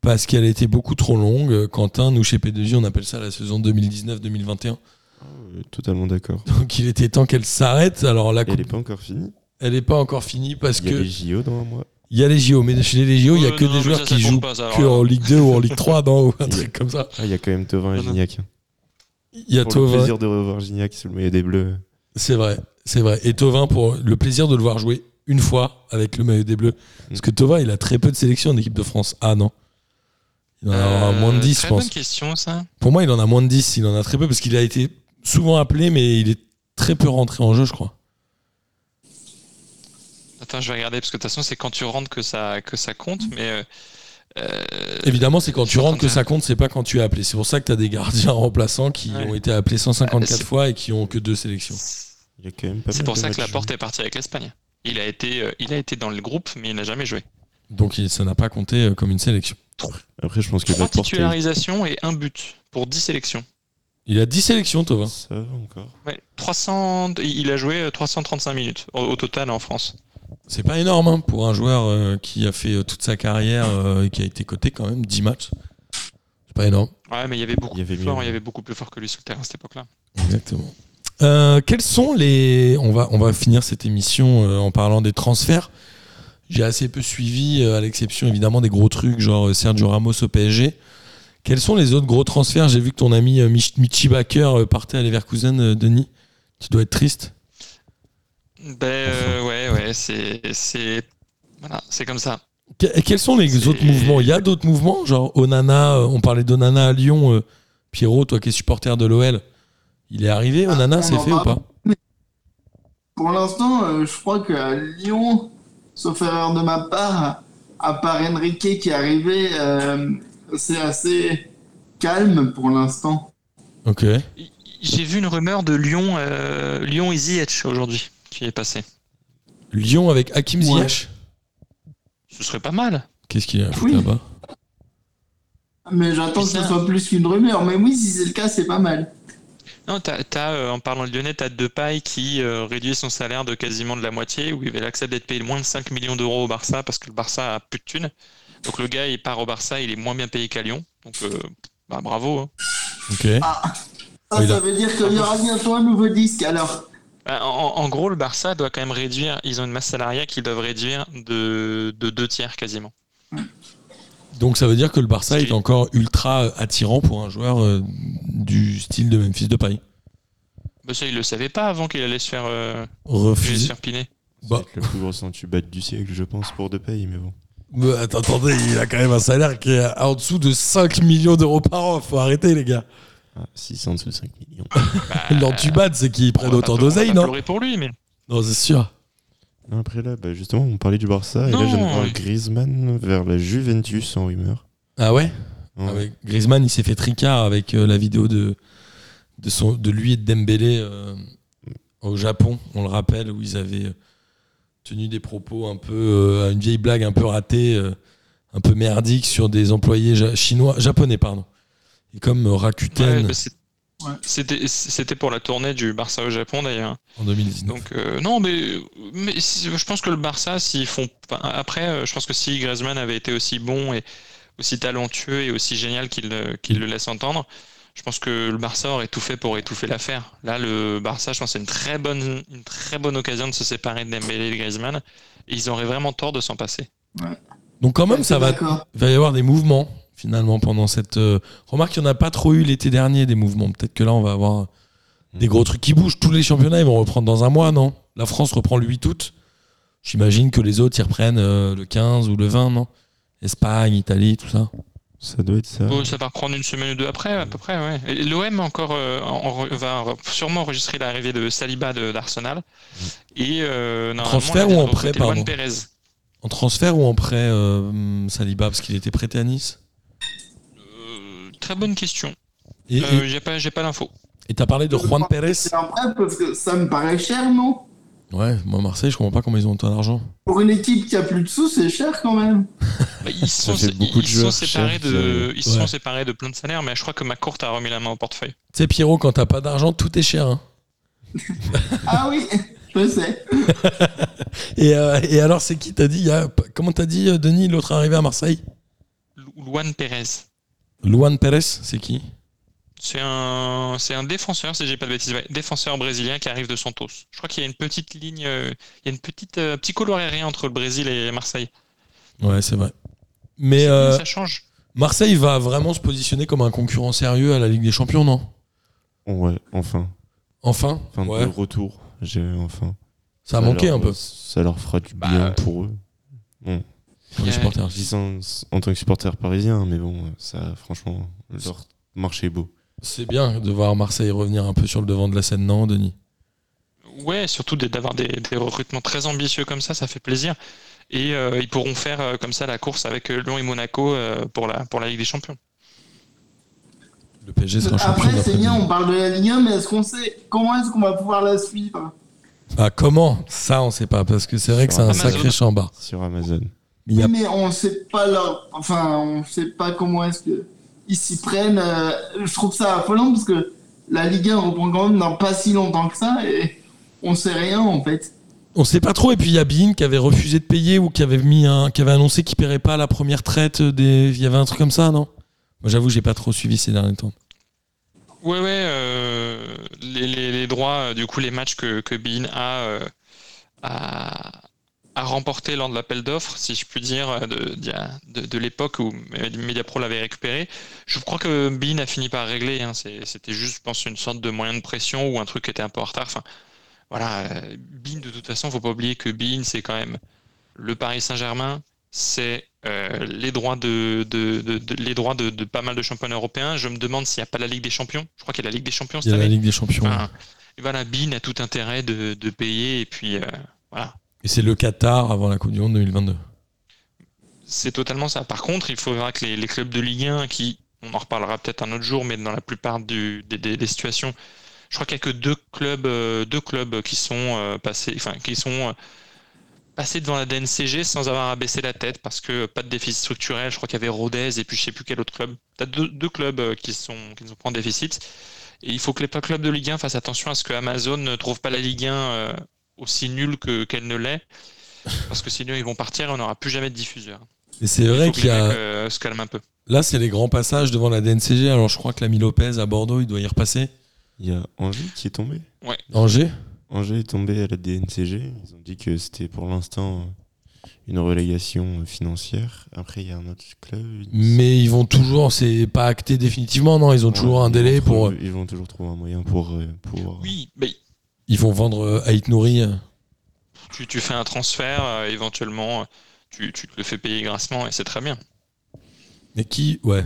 Parce qu'elle a été beaucoup trop longue. Quentin, nous chez P2J, on appelle ça la saison 2019-2021. Euh, totalement d'accord. Donc il était temps qu'elle s'arrête. Alors la coupe, Elle est pas encore finie. elle n'est pas encore finie parce Il y a que les JO dans un mois. Il y a les JO, mais chez les JO, il y a Euh, que non, des mais joueurs ça, ça qui compte jouent pas, ça, que en Ligue 2 ou en Ligue 3, non, ou un truc comme ça. Ah, il y a quand même Tovin et Non, non. Gignac. hein. Il y a Pour le Tovin, plaisir de revoir Gignac sous le maillot des Bleus. c'est vrai, c'est vrai. Et Tovin pour le plaisir de le voir jouer une fois avec le maillot des Bleus. Parce que Tovin, il a très peu de sélections en équipe de France. Ah non. Il en a Euh, moins de 10, je Très pense. bonne question, ça. Pour moi, il en a moins de 10. Il en a très peu parce qu'il a été souvent appelé, mais il est très peu rentré en jeu, je crois. Attends, je vais regarder parce que de toute façon, c'est quand tu rentres que ça, que ça compte. Mais euh, euh, Évidemment, c'est quand tu rentres que ça compte, c'est pas quand tu es appelé. C'est pour ça que tu as des gardiens remplaçants qui Ouais. ont été appelés 154 Ah, c'est- fois et qui ont que deux sélections. C'est pour ça que matchs Laporte est parti avec l'Espagne. Il a été, euh, il a été dans le groupe, mais il n'a jamais joué. Donc il- ça n'a pas compté euh, comme une sélection. Après, je pense que Trois titularisations et un but pour 10 sélections. Il a 10 sélections, Tovin. Ça va encore. Ouais, 300, il a joué euh, 335 minutes au, au total en France. C'est pas énorme hein, pour un joueur euh, qui a fait euh, toute sa carrière euh, et qui a été coté quand même 10 matchs. C'est pas énorme. Ouais, mais il y avait beaucoup Il y avait plus fort, mieux. il y avait beaucoup plus fort que lui sur le terrain à cette époque-là. Exactement. Euh, quels sont les. On va, on va finir cette émission euh, en parlant des transferts. J'ai assez peu suivi, euh, à l'exception évidemment des gros trucs, genre euh, Sergio Ramos au PSG. Quels sont les autres gros transferts J'ai vu que ton ami euh, Mich- Michi Baker euh, partait à Leverkusen, euh, Denis. Tu dois être triste. Ben euh, ouais, ouais, c'est, c'est, voilà, c'est comme ça. Et quels sont les autres mouvements? Il y a d'autres mouvements Genre Onana, on parlait d'Onana à Lyon. euh, Pierrot, toi qui es supporter de l'OL, il est arrivé Ah, Onana, on c'est fait ou pas? Pour l'instant, euh, je crois qu'à Lyon, sauf erreur de ma part, à part Enrique qui est arrivé, euh, c'est assez calme pour l'instant. Ok. J'ai vu une rumeur de Lyon, euh, Lyon et Ziyech aujourd'hui qui est passée. Lyon avec Hakim Ouais. Ziyech? Ce serait pas mal. Qu'est-ce qu'il y a à foutre Oui. là-bas? Mais j'attends que ce soit plus qu'une rumeur. Mais oui, si c'est le cas, c'est pas mal. Non, t'as, t'as, euh, en parlant de Lyonnais, t'as Depay qui euh, réduit son salaire de quasiment de la moitié, où il accepte d'être payé moins de 5 millions d'euros au Barça parce que le Barça a plus de thunes. Donc le gars, il part au Barça, il est moins bien payé qu'à Lyon. Donc euh, bah, bravo. hein. Ok. Ah, ça, Oui, ça veut dire qu'il y aura bientôt un nouveau disque alors. Bah, En, en gros, le Barça doit quand même réduire, ils ont une masse salariale qu'ils doivent réduire de, de deux tiers quasiment. Donc ça veut dire que le Barça est encore ultra attirant pour un joueur euh, du style de Memphis Depay. Bah, ça, il le savait pas avant qu'il allait se faire, euh, se faire piner. Bah, C'est le plus gros centubac du siècle, je pense, pour Depay, mais bon. Mais attendez, il a quand même un salaire qui est en dessous de 5 millions d'euros par an. Faut arrêter les gars. Ah, 600 sous 5 millions. L'antubade, c'est qu'ils On prennent autant on d'oseille, non pleurer pour lui, mais Non, c'est sûr. Non, Après là, bah, justement, on parlait du Barça, et là, j'aimerais voir oui. Griezmann vers la Juventus en rumeur. Ah ouais Ouais. Avec Griezmann, il s'est fait tricard avec euh, la vidéo de, de, son, de lui et de Dembélé euh, au Japon, on le rappelle, où ils avaient euh, tenu des propos un peu, euh, une vieille blague un peu ratée, euh, un peu merdique sur des employés ja- chinois, japonais, pardon. Et comme euh, Rakuten Ouais, bah, Ouais. c'était, c'était pour la tournée du Barça au Japon d'ailleurs. en 2019. Donc euh, non, mais, mais je pense que le Barça, s'ils font après, je pense que si Griezmann avait été aussi bon et aussi talentueux et aussi génial qu'il qu'il le laisse entendre, je pense que le Barça aurait tout fait pour étouffer l'affaire. Là, le Barça, je pense, c'est une très bonne, une très bonne occasion de se séparer de Dembélé et de Griezmann. Ils auraient vraiment tort de s'en passer. Donc quand même, ça va, va y avoir des mouvements finalement pendant cette. euh, Remarque, il n'y en a pas trop eu l'été dernier des mouvements. Peut-être que là, on va avoir des gros trucs qui bougent. Tous les championnats, ils vont reprendre dans un mois, non? La France reprend le 8 août. J'imagine que les autres, ils reprennent euh, le 15 ou le 20, non? Espagne, Italie, tout ça. Ça doit être ça. Bon, ça va reprendre une semaine ou deux après, à peu près, ouais. L'OM encore euh, en- va sûrement enregistrer l'arrivée de Saliba de- d'Arsenal. Et euh, normalement, Transfert ou en prêt, pardon Pérez. En transfert ou en prêt, euh, hum, Saliba, parce qu'il était prêté à Nice Euh, très bonne question. Et Euh, j'ai pas, j'ai pas l'info. et t'as parlé de Juan Pérez C'est un prêt parce que ça me paraît cher, non? Ouais, moi, Marseille, je comprends pas comment ils ont autant d'argent. Pour une équipe qui a plus de sous, c'est cher quand même. Bah, ils sont, beaucoup de sont séparés de, arrivent. ils sont Ouais. séparés de plein de salaires, mais je crois que McCourt a remis la main au portefeuille. Tu sais, Pierrot, quand t'as pas d'argent, tout est cher. hein. Ah oui, je sais. Et, euh, et alors, c'est qui t'as dit il y a- Comment t'as dit, euh, Denis, l'autre arrivé à Marseille? Lu- Luan Pérez. Luan Pérez, c'est qui? C'est un, c'est un défenseur, si j'ai pas de bêtises, ouais, défenseur brésilien qui arrive de Santos. Je crois qu'il y a une petite ligne, euh, il y a une petite, euh, petit couloir aérien entre le Brésil et Marseille. Ouais, c'est vrai. Mais euh, ça change. Marseille va vraiment se positionner comme un concurrent sérieux à la Ligue des Champions, non? Ouais, enfin. Enfin, Enfin, ouais. de retour. J'ai enfin. Ça a manqué leur- un peu Ça leur fera du Bah, bien pour eux. Bon, les supporters. en, en tant que supporter parisien, mais bon, ça, franchement, leur marché est beau. C'est bien de voir Marseille revenir un peu sur le devant de la scène, non, Denis? Ouais, surtout d'avoir des, des recrutements très ambitieux comme ça, ça fait plaisir. Et euh, ils pourront faire euh, comme ça la course avec euh, Lyon et Monaco euh, pour, la, pour la Ligue des Champions. Le PSG sera champion Après, c'est bien, on parle de la Ligue 1, mais est-ce qu'on sait comment est-ce qu'on va pouvoir la suivre? Ah, comment? Ça, on sait pas, parce que c'est vrai que c'est un sacré chambard. Sur Amazon. A- mais on sait pas leur... Enfin, on sait pas comment est-ce que ils s'y prennent. euh, Je trouve ça affolant parce que la Ligue 1 reprend quand même dans pas si longtemps que ça et on sait rien en fait. On sait pas trop. Et puis il y a Bein qui avait refusé de payer ou qui avait mis un, qui avait annoncé qu'il paierait pas la première traite des. Il y avait un truc comme ça, non? Moi, j'avoue, j'ai pas trop suivi ces derniers temps. Ouais, ouais, euh, les, les- les droits, euh, du coup, les matchs que, que Bein a, euh, a, a remporté lors de l'appel d'offres, si je puis dire, euh, de, de, de l'époque où Mediapro l'avait récupéré. Je crois que Bein a fini par régler. hein. C'était juste, je pense, une sorte de moyen de pression ou un truc qui était un peu en retard. Enfin, voilà, euh, Bein, de toute façon, faut pas oublier que Bein, c'est quand même le Paris Saint-Germain, c'est euh, les droits de, de, de- de- les droits de, pas mal de championnats européens. Je me demande s'il n'y a pas la Ligue des Champions. Je crois qu'il y a la Ligue des Champions Il y a la. Ligue des Champions. Enfin, et voilà, Bein a tout intérêt de, de payer et puis euh, voilà. Et c'est le Qatar avant la Coupe du Monde 2022. C'est totalement ça. Par contre, il faudra que les, clubs de Ligue 1, qui, on en reparlera peut-être un autre jour, mais dans la plupart des, situations, je crois qu'il n'y a que deux clubs, euh, qui sont euh, passés, enfin, qui sont euh, passés devant la DNCG sans avoir abaissé la tête parce que pas de déficit structurel. Je crois qu'il y avait Rodez et puis je sais plus quel autre club. T'as deux, deux clubs qui sont qui sont pas en déficit. Et il faut que les clubs de Ligue 1 fassent attention à ce que Amazon ne trouve pas la Ligue 1 euh, aussi nulle que qu'elle ne l'est. Parce que sinon ils vont partir et on n'aura plus jamais de diffuseur. Et c'est Il vrai faut qu'il y a. euh, se calment un peu. Là, c'est les grands passages devant la DNCG. Alors, je crois que l'ami Lopez à Bordeaux, il doit y repasser. Il y a Angers qui est tombé. Angers Angers est tombé à la DNCG. Ils ont dit que c'était pour l'instant euh, une relégation euh, financière. Après, il y a un autre club. Mais ils vont toujours. C'est pas acté définitivement, non? Ils ont toujours Ouais, un délai pour. trouver- Ils vont toujours trouver un moyen pour euh, pouvoir. Oui, mais Ils vont vendre euh, Haït Nouri. euh. tu, tu fais un transfert, euh, éventuellement, euh, tu, tu te le fais payer grassement et c'est très bien. Mais qui. Ouais.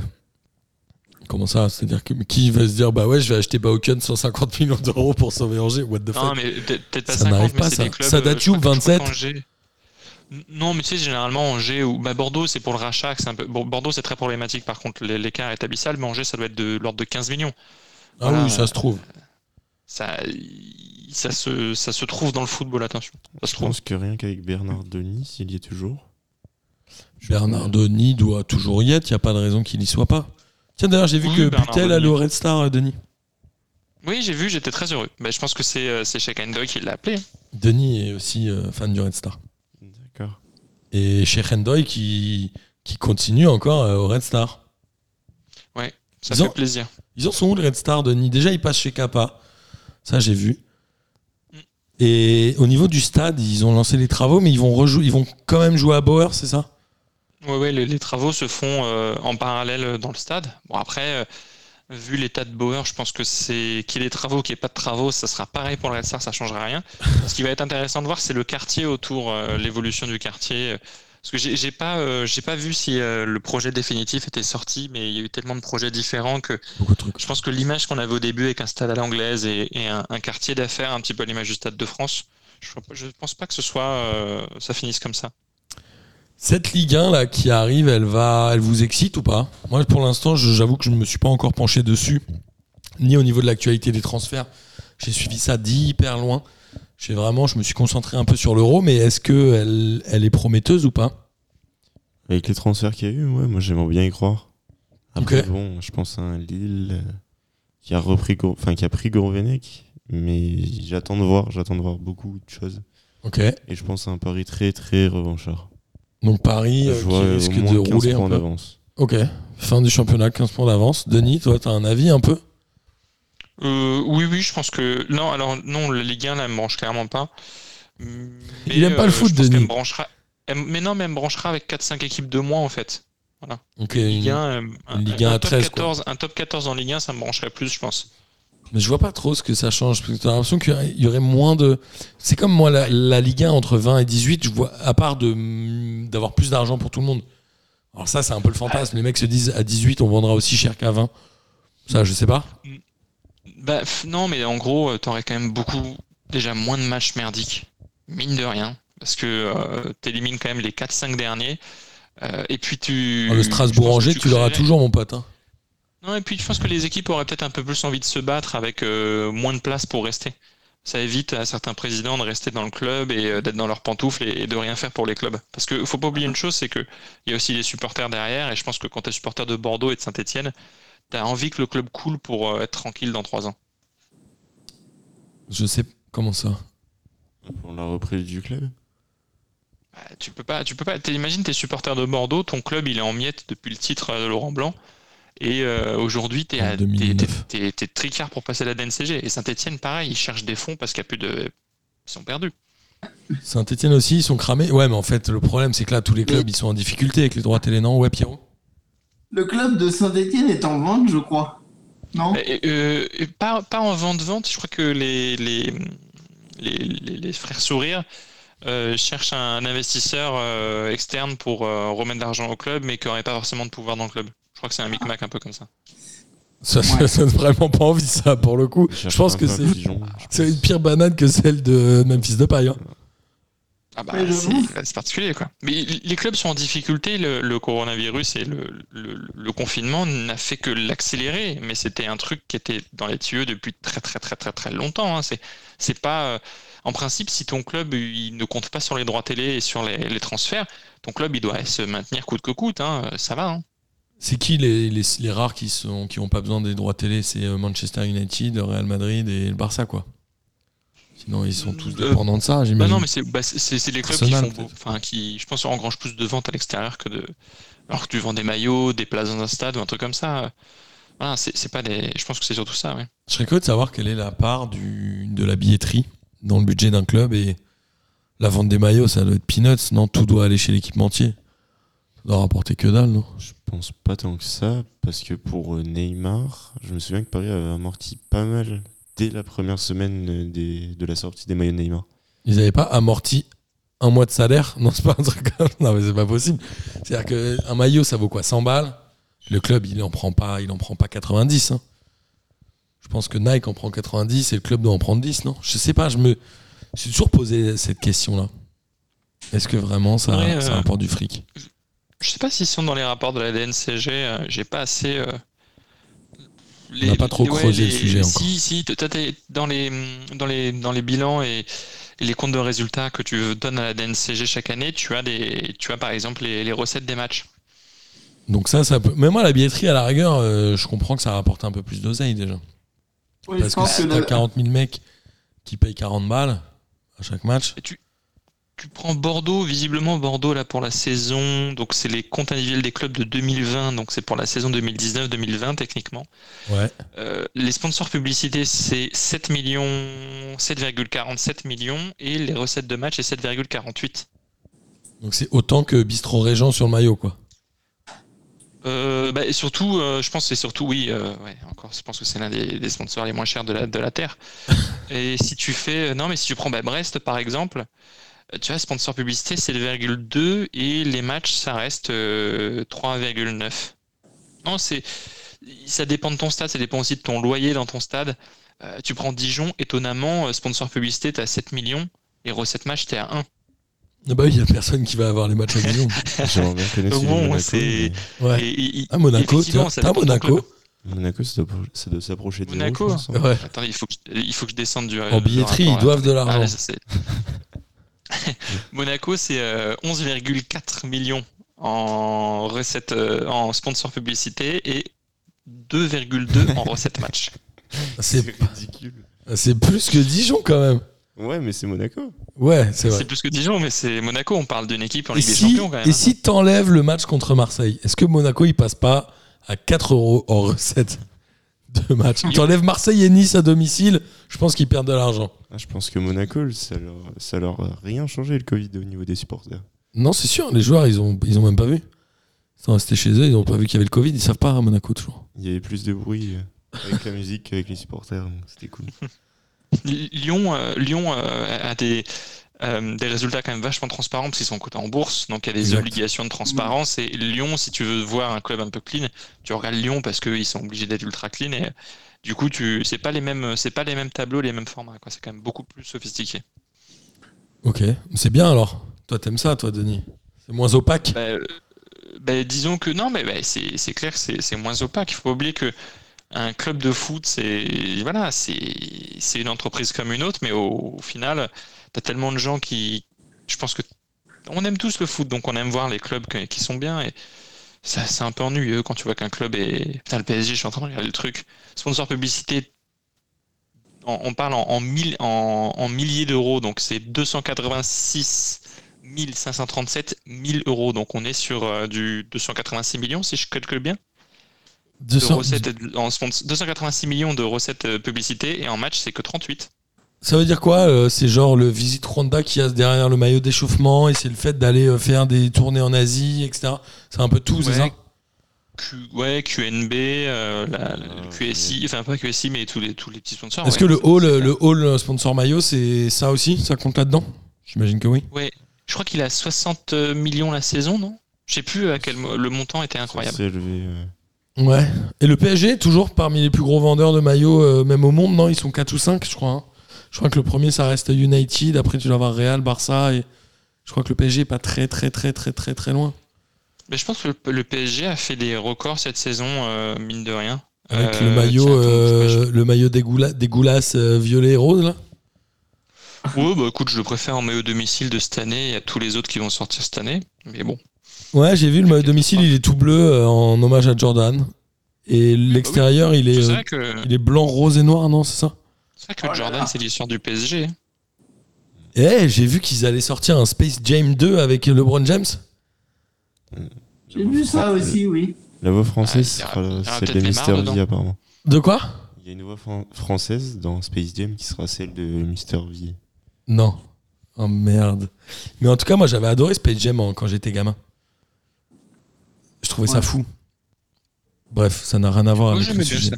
Comment ça C'est-à-dire que qui va se dire bah ouais, je vais acheter Bauken 150 millions d'euros pour sauver Angers? What the Non, fuck? mais peut-être pas Ça 50, n'arrive mais pas, ça. des clubs. Je crois 27. qu'Angers- N- Non, mais tu sais, généralement, Angers ou bah, Bordeaux, c'est pour le rachat. un peu... bon, Bordeaux, c'est très problématique. Par contre, l'é- l'écart est abyssal, mais Angers, ça doit être de l'ordre de 15 millions. Ah Voilà. oui, ça se trouve. Ça, ça, se, ça se trouve dans le football, attention. Ça se Je trouve. pense que rien qu'avec Bernard Denis, s'il y est toujours. Bernard Denis doit toujours y être, il n'y a pas de raison qu'il y soit pas. Tiens, d'ailleurs, j'ai vu Oui, que Bernard Butel a Denis. le Red Star, euh, Denis. Oui, j'ai vu, j'étais très heureux. Bah, je pense que c'est euh, c'est qui l'a appelé. Denis est aussi euh, fan du Red Star. D'accord. Et chez Hendoy qui, qui continue encore euh, au Red Star. Ça Ils fait ont- plaisir. Ils en sont où le Red Star, Denis? Déjà, ils passent chez Kappa. Ça, j'ai vu. Et au niveau du stade, ils ont lancé les travaux, mais ils vont, ils vont quand même jouer à Bauer, c'est ça? Ouais, ouais, les, travaux se font euh, en parallèle euh, dans le stade. Bon, après, euh, vu l'état de Bauer, je pense que c'est qu'il y ait des travaux, qu'il n'y ait pas de travaux, ça sera pareil pour le Red Star, ça changera rien. Ce qui va être intéressant de voir, c'est le quartier autour, l'évolution du quartier. Parce que j'ai pas, euh, j'ai pas vu si euh, le projet définitif était sorti, mais il y a eu tellement de projets différents que Beaucoup de trucs. je pense que l'image qu'on avait au début avec un stade à l'anglaise et, et un, un quartier d'affaires, un petit peu à l'image du Stade de France, je, je pense pas que ce soit, euh, ça finisse comme ça. Cette Ligue 1 là qui arrive, elle va, elle vous excite ou pas? Moi, pour l'instant, j'avoue que je ne me suis pas encore penché dessus, ni au niveau de l'actualité des transferts. J'ai suivi ça d'hyper loin. Vraiment, je me suis concentré un peu sur l'euro, mais est-ce que elle, elle est prometteuse ou pas? Avec les transferts qu'il y a eu, ouais, moi j'aimerais bien y croire. Après, bon, je pense à un Lille euh, qui a repris, enfin qui a pris Gourvenec, mais j'attends de voir, j'attends de voir beaucoup de choses. Ok. Et je pense à un pari très très revanchard. Donc Paris euh, je qui vois au risque moins de 15 rouler points un peu. d'avance. Ok. Fin du championnat, 15 points d'avance. Denis, toi, t'as un avis un peu? Euh, oui, oui, je pense que. Non, alors, non, la Ligue 1, là, elle me branche clairement pas. Mais, Il aime pas le foot, pense qu'elle Denis. me branchera. elle- mais non, mais elle me branchera avec 4-5 équipes de moins en fait. Donc, Ligue une- 1, euh, un, une Ligue 1 un à top 13, quoi. 14, un top 14 en Ligue 1, ça me brancherait plus, je pense. Mais je vois pas trop ce que ça change. Parce que t'as l'impression qu'il y aurait- il y aurait moins de. C'est comme moi, la, la Ligue 1 entre 20 et 18, je vois, à part de d'avoir plus d'argent pour tout le monde. Alors, ça, c'est un peu le fantasme. Les mecs se disent à 18, on vendra aussi cher qu'à 20. Ça, je sais pas. Bah, non, mais en gros, euh, t'aurais quand même beaucoup, déjà moins de matchs merdiques, mine de rien, parce que euh, t'élimines quand même les 4-5 derniers. euh, et puis tu. Ah, le Strasbourg-Angers, tu l'auras toujours, mon pote. hein. Non, et puis je pense que les équipes auraient peut-être un peu plus envie de se battre avec euh, moins de place pour rester. Ça évite à certains présidents de rester dans le club et euh, d'être dans leurs pantoufles et, et de rien faire pour les clubs. Parce qu'il faut pas oublier une chose, c'est qu'il y a aussi les supporters derrière, et je pense que quand tu es supporter de Bordeaux et de Saint-Etienne, tu as envie que le club coule pour euh, être tranquille dans trois ans. Je sais comment ça? Pour la reprise du club? Bah, tu peux pas, tu peux pas. T'imagines, t'es supporter de Bordeaux, ton club il est en miettes depuis le titre euh, de Laurent Blanc, et euh, aujourd'hui t'es En à- t'es- 2009. t'es- t'es- t'es tricard pour passer la DNCG. Et Saint-Etienne, pareil, ils cherchent des fonds parce qu'il n'y a plus de. Ils sont perdus. Saint-Etienne aussi, ils sont cramés. Ouais, mais en fait, le problème, c'est que là, tous les clubs, ils sont en difficulté avec les droits télé, non Ouais, Pierrot? Le club de Saint-Etienne est en vente, je crois. Non euh, et pas, pas en vente-vente, je crois que les, les, les, les- les frères Sourire euh, cherchent un investisseur euh, externe pour euh, remettre de l'argent au club, mais qui n'aurait pas forcément de pouvoir dans le club. Je crois que c'est un micmac un peu comme ça. Ça, Ouais. ça donne vraiment pas envie, ça, pour le coup. Je pense que un c'est une pire banane que celle de Memphis de Paille. hein. Ah bah, c'est particulier quoi. Mais les clubs sont en difficulté, le, le coronavirus et le, le- le confinement n'a fait que l'accélérer, mais c'était un truc qui était dans les tuyaux depuis très très très très très longtemps. hein. C'est c'est pas euh, en principe si ton club il ne compte pas sur les droits télé et sur les, les transferts, ton club il doit se maintenir coûte que coûte, hein. ça va. hein. C'est qui les, les, les rares qui sont qui ont pas besoin des droits télé? C'est euh, Manchester United, le Real Madrid et le Barça, quoi. Sinon, ils sont tous Euh, dépendants de ça, Bah j'imagine. non, mais c'est bah, c'est- les clubs qui font, beau- enfin qui, je pense, engrangent plus de ventes à l'extérieur que de, alors que tu vends des maillots, des places dans un stade ou un truc comme ça. Voilà, c'est pas des, je pense que c'est surtout ça, ouais. Je serais curieux de savoir quelle est la part du, de la billetterie dans le budget d'un club et la vente des maillots, ça doit être peanuts, non? Tout doit aller chez l'équipementier. Ça doit rapporter que dalle, non? Je pense pas tant que ça, parce que pour euh, Neymar, je me souviens que Paris avait amorti pas mal dès la première semaine euh, des- de la sortie des maillots de Neymar. Ils n'avaient pas amorti un mois de salaire? Non, c'est pas un truc comme Non, mais c'est pas possible. C'est-à-dire qu'un maillot, ça vaut quoi? 100 balles? Le club, il en prend pas, il en prend pas 90. hein. Je pense que Nike en prend 90 et le club doit en prendre 10, non? Je sais pas, je me je suis toujours posé cette question-là. Est-ce que vraiment ça, Ouais, ça euh, rapporte du fric? Je sais pas s'ils sont dans les rapports de la DNCG. euh, J'ai pas assez. euh, On n'a pas trop creusé le sujet encore. Si, si, dans les dans les dans les bilans et, et les comptes de résultats que tu donnes à la DNCG chaque année, tu as des, tu as par exemple les, les recettes des matchs. Donc ça, ça peut. Mais moi, la billetterie, à la rigueur, euh, je comprends que ça rapporte un peu plus d'oseille déjà. Oui, Parce que si t'as le- 40 000 mecs qui payent 40 balles à chaque match, Et tu, tu prends Bordeaux, visiblement Bordeaux là pour la saison, donc c'est les comptes individuels des clubs de 2020, donc c'est pour la saison 2019-2020 techniquement. ouais. Euh, les sponsors publicités c'est 7 millions, 7,47 millions et les recettes de match c'est 7,48. Donc c'est autant que Bistro Régent sur le maillot, quoi. Euh, bah, et surtout, euh, je pense que c'est surtout, oui, euh, ouais, encore, je pense que c'est l'un des, des sponsors les moins chers de la, de la Terre. et si tu fais, non, mais si tu prends bah, Brest par exemple, tu vois, sponsor publicité c'est le 2 et les matchs ça reste euh, 3,9. Non, c'est, ça dépend de ton stade, ça dépend aussi de ton loyer dans ton stade. Euh, tu prends Dijon, étonnamment, euh, sponsor publicité, t'as 7 millions et recette match, t'es à 1. Ah bah oui, il y a personne qui va avoir les matchs à Dijon. Donc de bon, Monaco, c'est- mais Ouais. Et, et- et- À Monaco, ça t'as dépend de ton Monaco. Monaco, ça doit s'approcher de Monaco, je pense, hein. Ouais. Attendez, il faut que, je- il faut que je descende du. En billetterie, ils doivent de Ah, l'argent. c'est- Monaco, c'est euh, 11,4 millions en recettes, euh, en sponsor publicité et 2,2 en recettes match. C'est ridicule. c'est plus que Dijon quand même. Ouais, mais c'est Monaco. Ouais, c'est vrai. C'est plus que Dijon, mais c'est Monaco. On parle d'une équipe en Et Ligue des Champions quand même. et hein. si t'enlèves le match contre Marseille, est-ce que Monaco il passe pas à 4 euros en recette de match T'enlèves Marseille et Nice à domicile, je pense qu'ils perdent de l'argent. Ah, je pense que Monaco, ça leur, ça leur a rien changé le Covid au niveau des supporters. Non, c'est sûr, les joueurs, ils ont, ils ont même pas vu. Ils sont restés chez eux, ils ont pas vu qu'il y avait le Covid, ils savent pas à Monaco toujours. Il y avait plus de bruit euh, avec la musique qu'avec les supporters, donc c'était cool. Lyon, euh, Lyon euh, a des, euh, des résultats quand même vachement transparents parce qu'ils sont cotés en bourse, donc il y a des Exact. obligations de transparence. Et Lyon, si tu veux voir un club un peu clean, tu regardes Lyon parce qu'ils sont obligés d'être ultra clean. Et du coup, tu, c'est pas les mêmes, c'est pas les mêmes tableaux, les mêmes formats. Quoi. C'est quand même beaucoup plus sophistiqué. Ok, c'est bien alors. Toi, t'aimes ça, toi, Denis? C'est moins opaque? Bah, euh, bah, disons que non, mais bah, c'est c'est clair c'est c'est moins opaque. Il faut oublier que un club de foot, c'est voilà, c'est une entreprise comme une autre, mais au, final, tu as tellement de gens qui. Je pense que on aime tous le foot, donc on aime voir les clubs qui sont bien. Et c'est un peu ennuyeux quand tu vois qu'un club est. Putain, le PSG, je suis en train de regarder le truc. Sponsor publicité. On, parle en, mille- milliers d'euros, donc c'est 286 537 000 euros. Donc on est sur euh, du 286 millions, si je calcule bien, de 200 recettes en sponsor- 286 millions de recettes euh, publicité et en match c'est que 38. Ça veut dire quoi euh, C'est genre le Visit Rwanda qui a derrière le maillot d'échauffement et c'est le fait d'aller euh, faire des tournées en Asie, etc. C'est un peu tout, c'est Ouais. ça? Q, ouais, QNB, euh, la, la- Ah, QSI, enfin pas QSI mais tous les tous les petits sponsors. Est-ce ouais. que le hall, C'est- le hall sponsor maillot, c'est ça aussi Ça compte là-dedans? J'imagine que oui. Ouais, je crois qu'il a 60 millions la saison, non? Je sais plus à quel le montant était incroyable. C'est élevé. euh. Ouais. Et le PSG, toujours parmi les plus gros vendeurs de maillots, euh, même au monde, non? Ils sont 4 ou 5, je crois. hein. Je crois que le premier, ça reste United. Après, tu vas avoir Real, Barça. Et je crois que le PSG est pas très, très, très, très, très, très loin. Mais je pense que le, le PSG a fait des records cette saison, euh, mine de rien. Avec Euh, le maillot, tiens, attends, euh, le maillot des, goula- des goulasses euh, violet et rose, là? Ouais, bah écoute, je le préfère en maillot domicile de cette année et à tous les autres qui vont sortir cette année. Mais bon. Ouais, j'ai vu le maillot domicile, il est tout bleu euh, en hommage à Jordan. Et l'extérieur, il, est, C'est euh, que, il est blanc, rose et noir, non C'est ça? C'est vrai que Oh Jordan, c'est l'histoire du PSG. Eh, j'ai vu qu'ils allaient sortir un Space Jam 2 avec LeBron James. J'ai vu ça aussi, oui. La voix française Ah, de Neymar Mister. V apparemment. De quoi? Il y a une voix fran- française dans Space Jam qui sera celle de Mister V. Non. Oh merde. Mais en tout cas, moi j'avais adoré Space Jam hein, quand j'étais gamin. Je trouvais ça fou. Bref, ça n'a rien à voir Moi, avec le sujet. ça.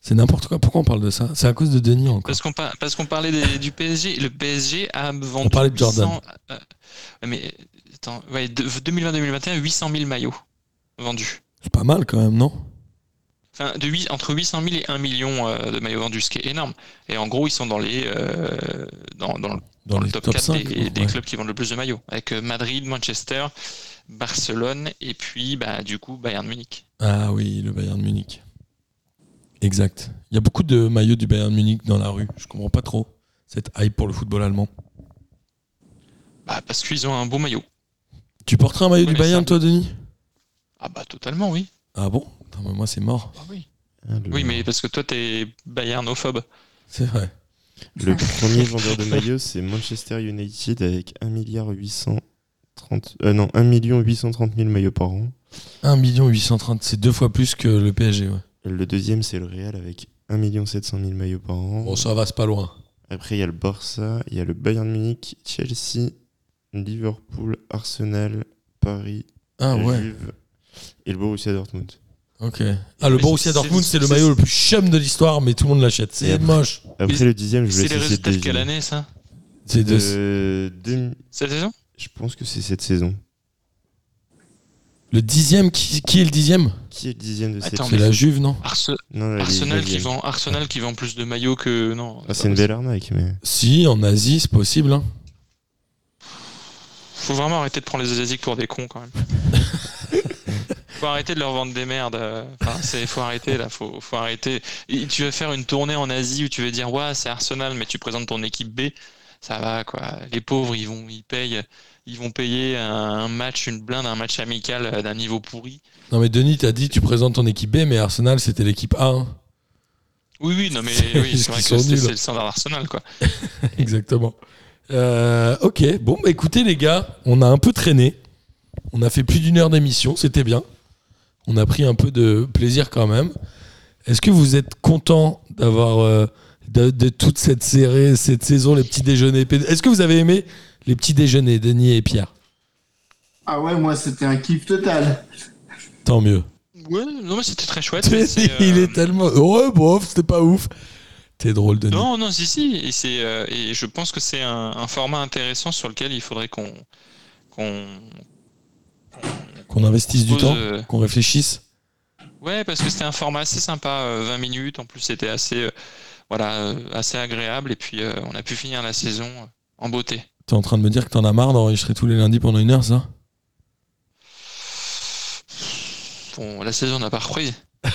C'est n'importe quoi. Pourquoi on parle de ça? C'est à cause de Denis encore. Parce qu'on par- parce qu'on parlait des- du PSG. Le PSG a vendu. On parlait de Jordan. 800, euh, mais attends, ouais, de- 2020-2021, 800 000 maillots vendus. C'est pas mal quand même, non? Enfin, de huit- entre 800 000 et 1 million euh, de maillots vendus, ce qui est énorme. Et en gros, ils sont dans les euh, dans, dans le Dans, dans les le top, top, 4 5. des, clubs qui vendent le plus de maillots, avec euh, Madrid, Manchester, Barcelone et puis bah, du coup Bayern Munich. Ah oui, le Bayern Munich. Exact. Il y a beaucoup de maillots du Bayern Munich dans la rue. Je comprends pas trop cette hype pour le football allemand. Bah, parce qu'ils ont un beau maillot. Tu porterais un maillot du Bayern, toi, Denis? Ah bah totalement oui. Ah bon? Mais Moi, c'est mort. Ah oui. Ah, le, Oui, mais parce que toi t'es Bayernophobe. C'est vrai. le premier vendeur de maillots, c'est Manchester United avec 1 milliard 830... Euh, non, 1 million 830 000 maillots par an. 1 830, c'est deux fois plus que le PSG. Ouais. Le deuxième, c'est le Real avec 1 million 700 000 maillots par an. Bon, ça va, c'est pas loin. Après, il y a le Barça, il y a le Bayern Munich, Chelsea, Liverpool, Arsenal, Paris, Ah ouais, Juve et le Borussia Dortmund. ok. Ah, le Borussia Dortmund, c'est- le maillot le plus chum de l'histoire, mais tout le monde l'achète. C'est moche. Après, le dixième, je vous C'est les résultats de quelle année ça? C'est de... Cette saison? Je pense que c'est cette saison. Le dixième, qui, qui est le dixième? Qui est le dixième de cette Attends, C'est la Juve, non? Arse- Non, là, il est Arsenal, qui vend, Arsenal qui vend plus de maillots que. Non. Ah, c'est une belle arnaque, mais. Si, en Asie, c'est possible. Hein. Faut vraiment arrêter de prendre les Asiatiques pour des cons quand même. faut arrêter de leur vendre des merdes. euh, Enfin, c'est, faut arrêter là, faut, faut arrêter. Et tu vas faire une tournée en Asie où tu vas dire ouais c'est Arsenal, mais tu présentes ton équipe B, ça va quoi. Les pauvres ils vont, ils payent, ils vont payer un, match, une blinde, un match amical euh, d'un niveau pourri. Non, mais Denis, t'as dit tu présentes ton équipe B, mais Arsenal, c'était l'équipe A. hein. Oui oui non mais C'est oui, juste c'est vrai que c'est le standard Arsenal quoi. Exactement. Euh, ok, bon, bah écoutez, les gars, on a un peu traîné. On a fait plus d'une heure d'émission, c'était bien. On a pris un peu de plaisir quand même. Est-ce que vous êtes content d'avoir euh, de, de toute cette série, cette saison, les petits déjeuners Est-ce que vous avez aimé les petits déjeuners, Denis et Pierre? Ah ouais, moi c'était un kiff total. Tant mieux. Ouais, non, mais c'était très chouette. mais c'est, Il euh, est tellement. Ouais, bof, c'était pas ouf. T'es drôle, Denis. Non, non, si, si. Et, c'est, euh, et je pense que c'est un, un format intéressant sur lequel il faudrait qu'on. qu'on Qu'on investisse du temps, euh, qu'on réfléchisse. Ouais, parce que c'était un format assez sympa, euh, 20 minutes. En plus, c'était assez, euh, voilà, euh, assez agréable. Et puis, euh, on a pu finir la saison euh, en beauté. T'es en train de me dire que t'en as marre d'enregistrer tous les lundis pendant une heure, ça? Bon, la saison n'a pas repris.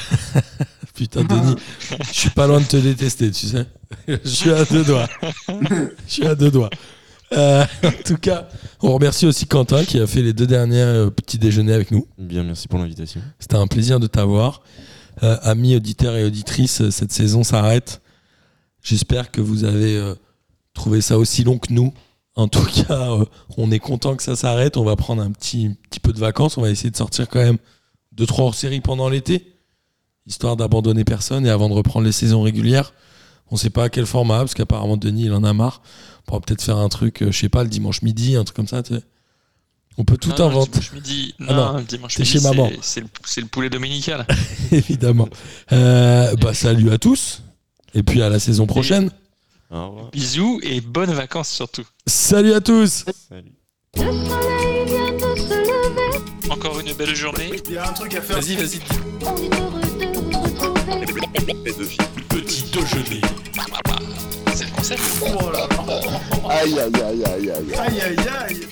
Putain, Denis, je suis pas loin de te détester, tu sais. Je suis à deux doigts. Je suis à deux doigts. Euh, en tout cas, on remercie aussi Quentin qui a fait les deux derniers petits déjeuners avec nous. Bien, merci pour l'invitation. C'était un plaisir de t'avoir. Euh, amis auditeurs et auditrices, cette saison s'arrête. J'espère que vous avez euh, trouvé ça aussi long que nous. En tout cas, euh, on est content que ça s'arrête. On va prendre un petit, petit peu de vacances. On va essayer de sortir quand même deux, trois hors-séries pendant l'été, histoire d'abandonner personne et avant de reprendre les saisons régulières. On sait pas à quel format, parce qu'apparemment Denis, il en a marre. On pourra peut-être faire un truc, euh, je sais pas, le dimanche midi, un truc comme ça. tu sais. On peut tout Non, inventer. dimanche midi. Ah Non, non, le dimanche t'es midi, c'est- le, poulet dominical. évidemment. Euh, bah, salut à tous. Et puis à la saison prochaine. Au revoir. Bisous et bonnes vacances surtout. Salut à tous. Salut. Le soleil vient de se lever. Encore une belle journée. Il y a un truc à faire. Vas-y, vas-y. On est heureux de vous retrouver. Petit déjeuner. C'est le concept. Oh là là. Aïe, aïe, aïe, aïe, aïe. Aïe aïe aïe.